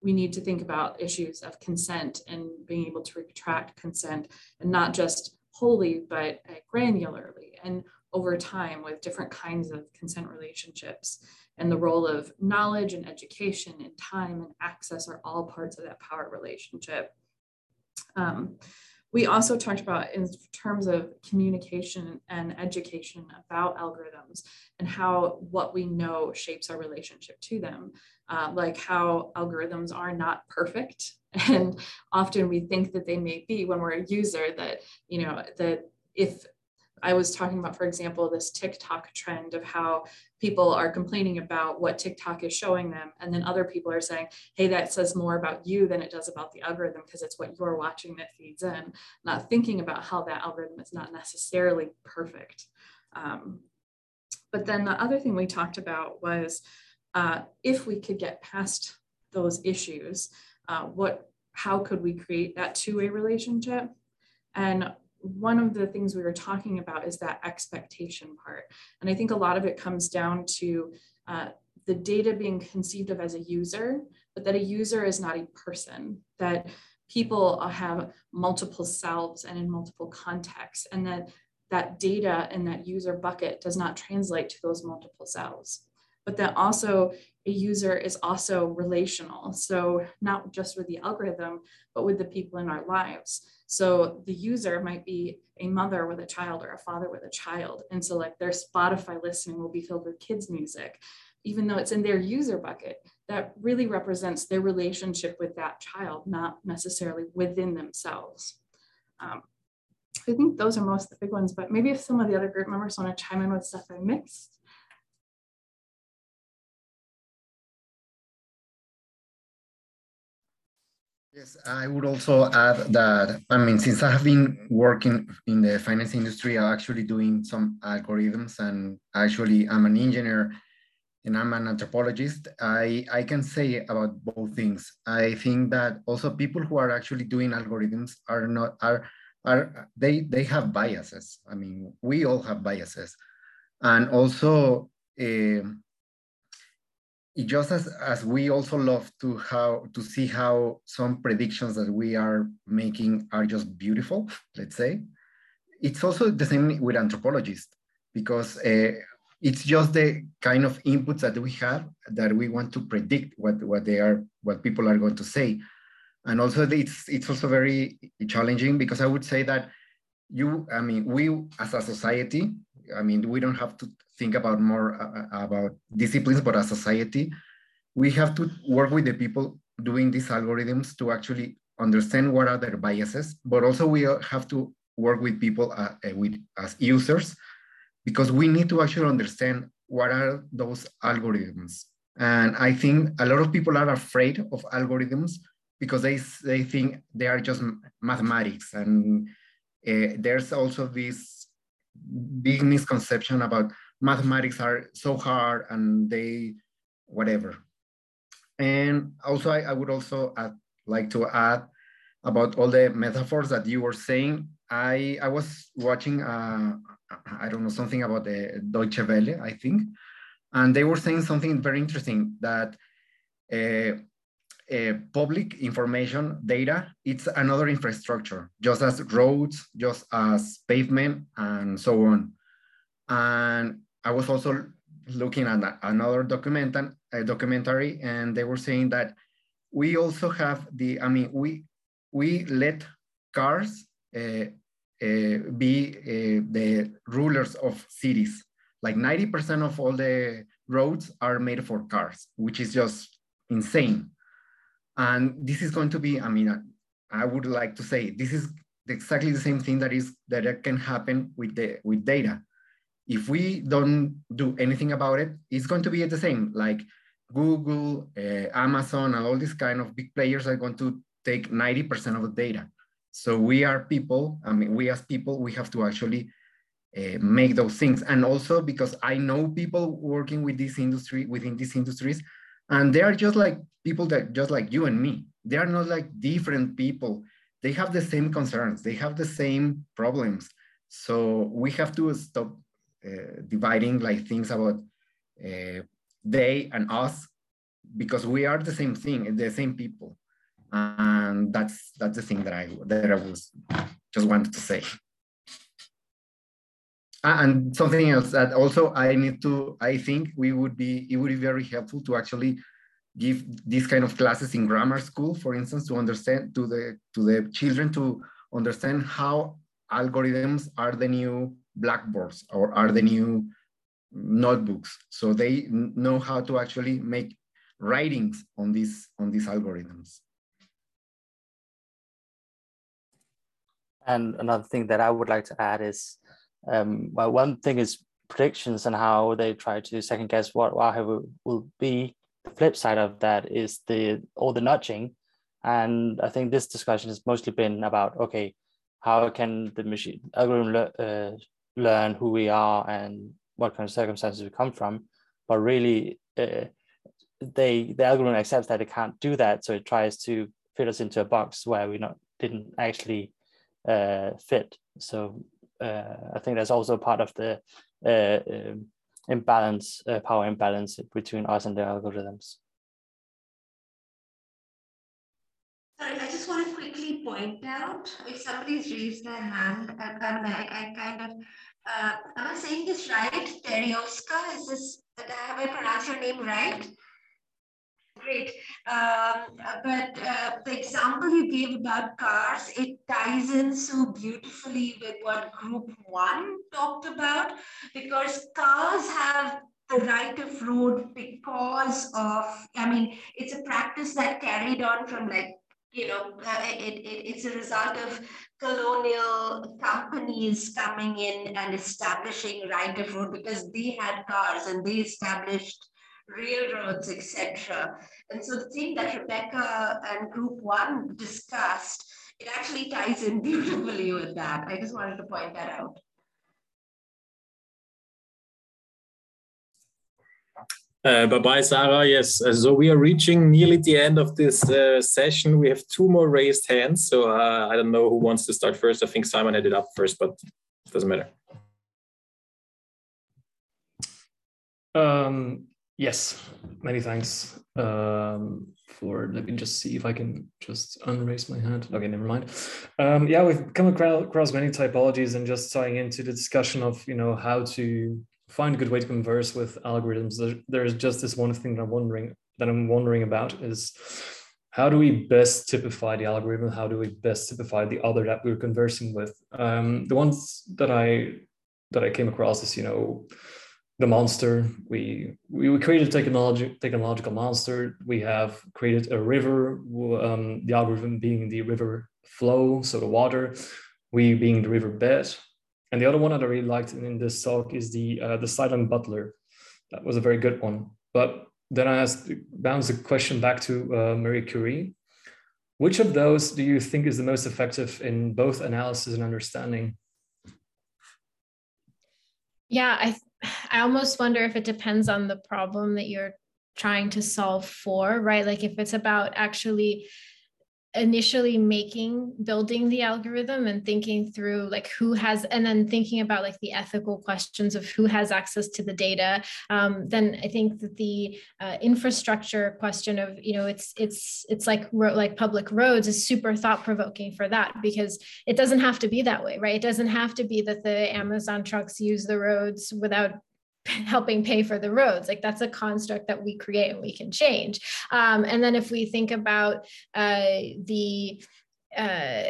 we need to think about issues of consent and being able to retract consent and not just wholly, but uh, granularly and over time with different kinds of consent relationships. And the role of knowledge and education and time and access are all parts of that power relationship. Um, we also talked about in terms of communication and education about algorithms and how what we know shapes our relationship to them, uh, like how algorithms are not perfect. *laughs* And often we think that they may be when we're a user that, you know, that if I was talking about, for example, this TikTok trend of how people are complaining about what TikTok is showing them. And then other people are saying, hey, that says more about you than it does about the algorithm because it's what you're watching that feeds in, not thinking about how that algorithm is not necessarily perfect. Um, but then the other thing we talked about was uh, if we could get past those issues, uh, what, how could we create that two-way relationship? And one of the things we were talking about is that expectation part. And I think a lot of it comes down to uh, the data being conceived of as a user, but that a user is not a person, that people have multiple selves and in multiple contexts, and that that data in that user bucket does not translate to those multiple selves. But that also a user is also relational. So not just with the algorithm, but with the people in our lives. So the user might be a mother with a child or a father with a child. And so like their Spotify listening will be filled with kids music, even though it's in their user bucket, that really represents their relationship with that child, not necessarily within themselves. Um, I think those are most of the big ones, but maybe if some of the other group members want to chime in with stuff I mixed. Yes, I would also add that, I mean, since I have been working in the finance industry, I'm actually doing some algorithms and actually I'm an engineer and I'm an anthropologist, I, I can say about both things. I think that also people who are actually doing algorithms are not, are, are they, they have biases. I mean, we all have biases. And also, uh, just as, as we also love to how to see how some predictions that we are making are just beautiful, let's say, it's also the same with anthropologists because uh, it's just the kind of inputs that we have that we want to predict what, what they are, what people are going to say. And also it's, it's also very challenging because I would say that you, I mean, we as a society, I mean, we don't have to think about more uh, uh, about disciplines, but as society, we have to work with the people doing these algorithms to actually understand what are their biases, but also we have to work with people uh, uh, with as users because we need to actually understand what are those algorithms. And I think a lot of people are afraid of algorithms because they, they think they are just mathematics. And uh, there's also this big misconception about mathematics are so hard and they whatever. And also, I, I would also add, like to add about all the metaphors that you were saying. I, I was watching, uh, I don't know, something about the Deutsche Welle, I think. And they were saying something very interesting that uh, uh, public information data, it's another infrastructure, just as roads, just as pavement, and so on. And I was also looking at another document, a documentary, and they were saying that we also have the, I mean, we we let cars uh, uh, be uh, the rulers of cities. Like 90% of all the roads are made for cars, which is just insane. And this is going to be, I mean, I would like to say, this is exactly the same thing that is that can happen with the with data if we don't do anything about it, it's going to be the same. Like Google, uh, Amazon, and all these kind of big players are going to take 90% of the data. So we are people, I mean, we as people, we have to actually uh, make those things. And also because I know people working with this industry, within these industries, and they are just like people that just like you and me. They are not like different people. they have the same concerns, they have the same problems. So we have to stop dividing like things about uh, they and us because we are the same thing, the same people. And that's that's the thing that I that I was just wanted to say. Ah, and something else that also I need to, I think we would be, it would be very helpful to actually give these kind of classes in grammar school, for instance, to understand, to the, to the children to understand how algorithms are the new blackboards or are the new notebooks. So they know how to actually make writings on these, on these algorithms. And another thing that I would like to add is um, well, one thing is predictions and how they try to second guess what Wahoo will be. The flip side of that is the all the nudging, and I think this discussion has mostly been about okay, how can the machine algorithm uh, learn who we are and what kind of circumstances we come from, but really. Uh, they the algorithm accepts that it can't do that, so it tries to fit us into a box where we not didn't actually uh, fit. So uh, I think that's also part of the uh, um, imbalance, uh, power imbalance between us and the algorithms. Sorry, I just want to quickly point out if somebody's raised their hand, I, I, I kind of, uh, am I saying this right? Terioska, is this, have I pronounced your name right? Great. Um, but uh, the example you gave about cars, it ties in so beautifully with what group one talked about, because cars have the right of road because of, I mean, it's a practice that carried on from like, you know, uh, it, it, it's a result of colonial companies coming in and establishing right of road because they had cars and they established railroads, etc. And so the thing that Rebecca and Group One discussed, it actually ties in *laughs* beautifully with that. I just wanted to point that out. Uh, bye bye, Sarah. Yes, uh, so we are reaching nearly the end of this uh, session. We have two more raised hands. So I don't know who wants to start first. I think Simon had it up first, but it doesn't matter. Um, Yes, many thanks um, for. Let me just see if I can just unraise my hand. Okay, never mind. Um, yeah, we've come across many typologies, and just tying into the discussion of you know how to find a good way to converse with algorithms. There's just this one thing that I'm wondering that I'm wondering about is how do we best typify the algorithm? How do we best typify the other that we're conversing with? Um, the ones that I that I came across is you know the monster. We we created a technology technological monster. We have created a river. Um, the algorithm being the river flow, so the water. We being the river bed. And the other one that I really liked in this talk is the uh, the silent butler. That was a very good one. But then I asked bounce the question back to uh, Maria Cury. Which of those do you think is the most effective in both analysis and understanding? Yeah, I I almost wonder if it depends on the problem that you're trying to solve for, right? Like if it's about actually initially making building the algorithm and thinking through like who has and then thinking about like the ethical questions of who has access to the data um, then i think that the uh, infrastructure question of you know it's it's it's like like public roads is super thought provoking for that because it doesn't have to be that way right? It doesn't have to be that the amazon trucks use the roads without *laughs* helping pay for the roads. Like that's a construct that we create and we can change. Um, and then if we think about uh, the uh,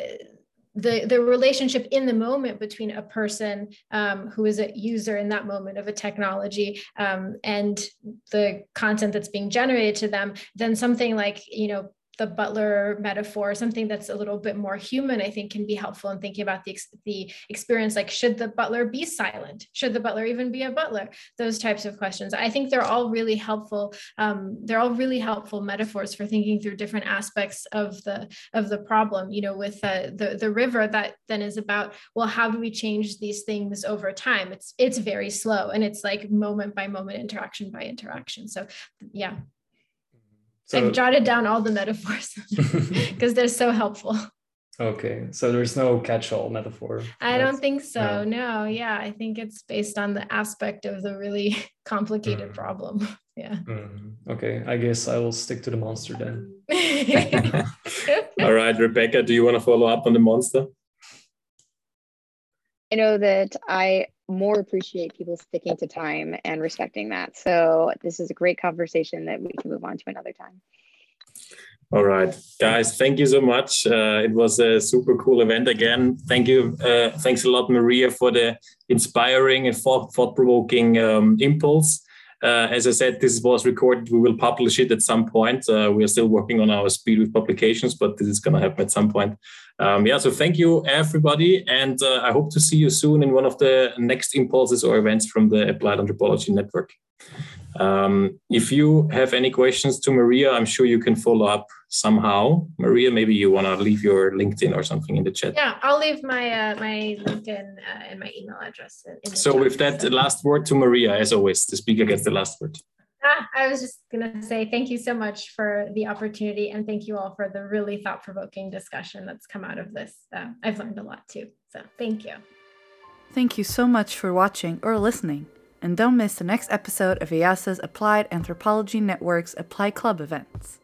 the, the relationship in the moment between a person um, who is a user in that moment of a technology um, and the content that's being generated to them, then something like, you know, the butler metaphor, something that's a little bit more human, I think can be helpful in thinking about the, the experience. Like, should the butler be silent? Should the butler even be a butler? Those types of questions. I think they're all really helpful. Um, they're all really helpful metaphors for thinking through different aspects of the of the problem. You know, with uh, the the river, that then is about well, how do we change these things over time? It's it's very slow and it's like moment by moment, interaction by interaction. So, yeah. So, I've jotted down all the metaphors *laughs* *laughs* because they're so helpful. Okay, so there's no catch-all metaphor. I don't think so. No. no. yeah, I think it's based on the aspect of the really *laughs* complicated mm. problem. Yeah. Mm. Okay, I guess I will stick to the monster then. All right, Rebecca, do you want to follow up on the monster? I know that I more appreciate people sticking to time and respecting that. So this is a great conversation that we can move on to another time. All right, guys, thank you so much. Uh, it was a super cool event again. Thank you. Uh, thanks a lot, Maria, for the inspiring and thought provoking um, impulse. Uh, as I said, this was recorded. We will publish it at some point. Uh, we are still working on our speed with publications, but this is going to happen at some point. Um, yeah, so thank you, everybody. And uh, I hope to see you soon in one of the next impulses or events from the Applied Anthropology Network. Um, if you have any questions to Maria, I'm sure you can follow up somehow. Maria, maybe you want to leave your LinkedIn or something in the chat. Yeah, I'll leave my uh, my LinkedIn uh, and my email address. so chat, with that, so. last word to Maria, as always, the speaker gets the last word. Ah, I was just going to say thank you so much for the opportunity and thank you all for the really thought provoking discussion that's come out of this. Uh, I've learned a lot too. So thank you. Thank you so much for watching or listening. And don't miss the next episode of EASA's Applied Anthropology Network's Apply Club events.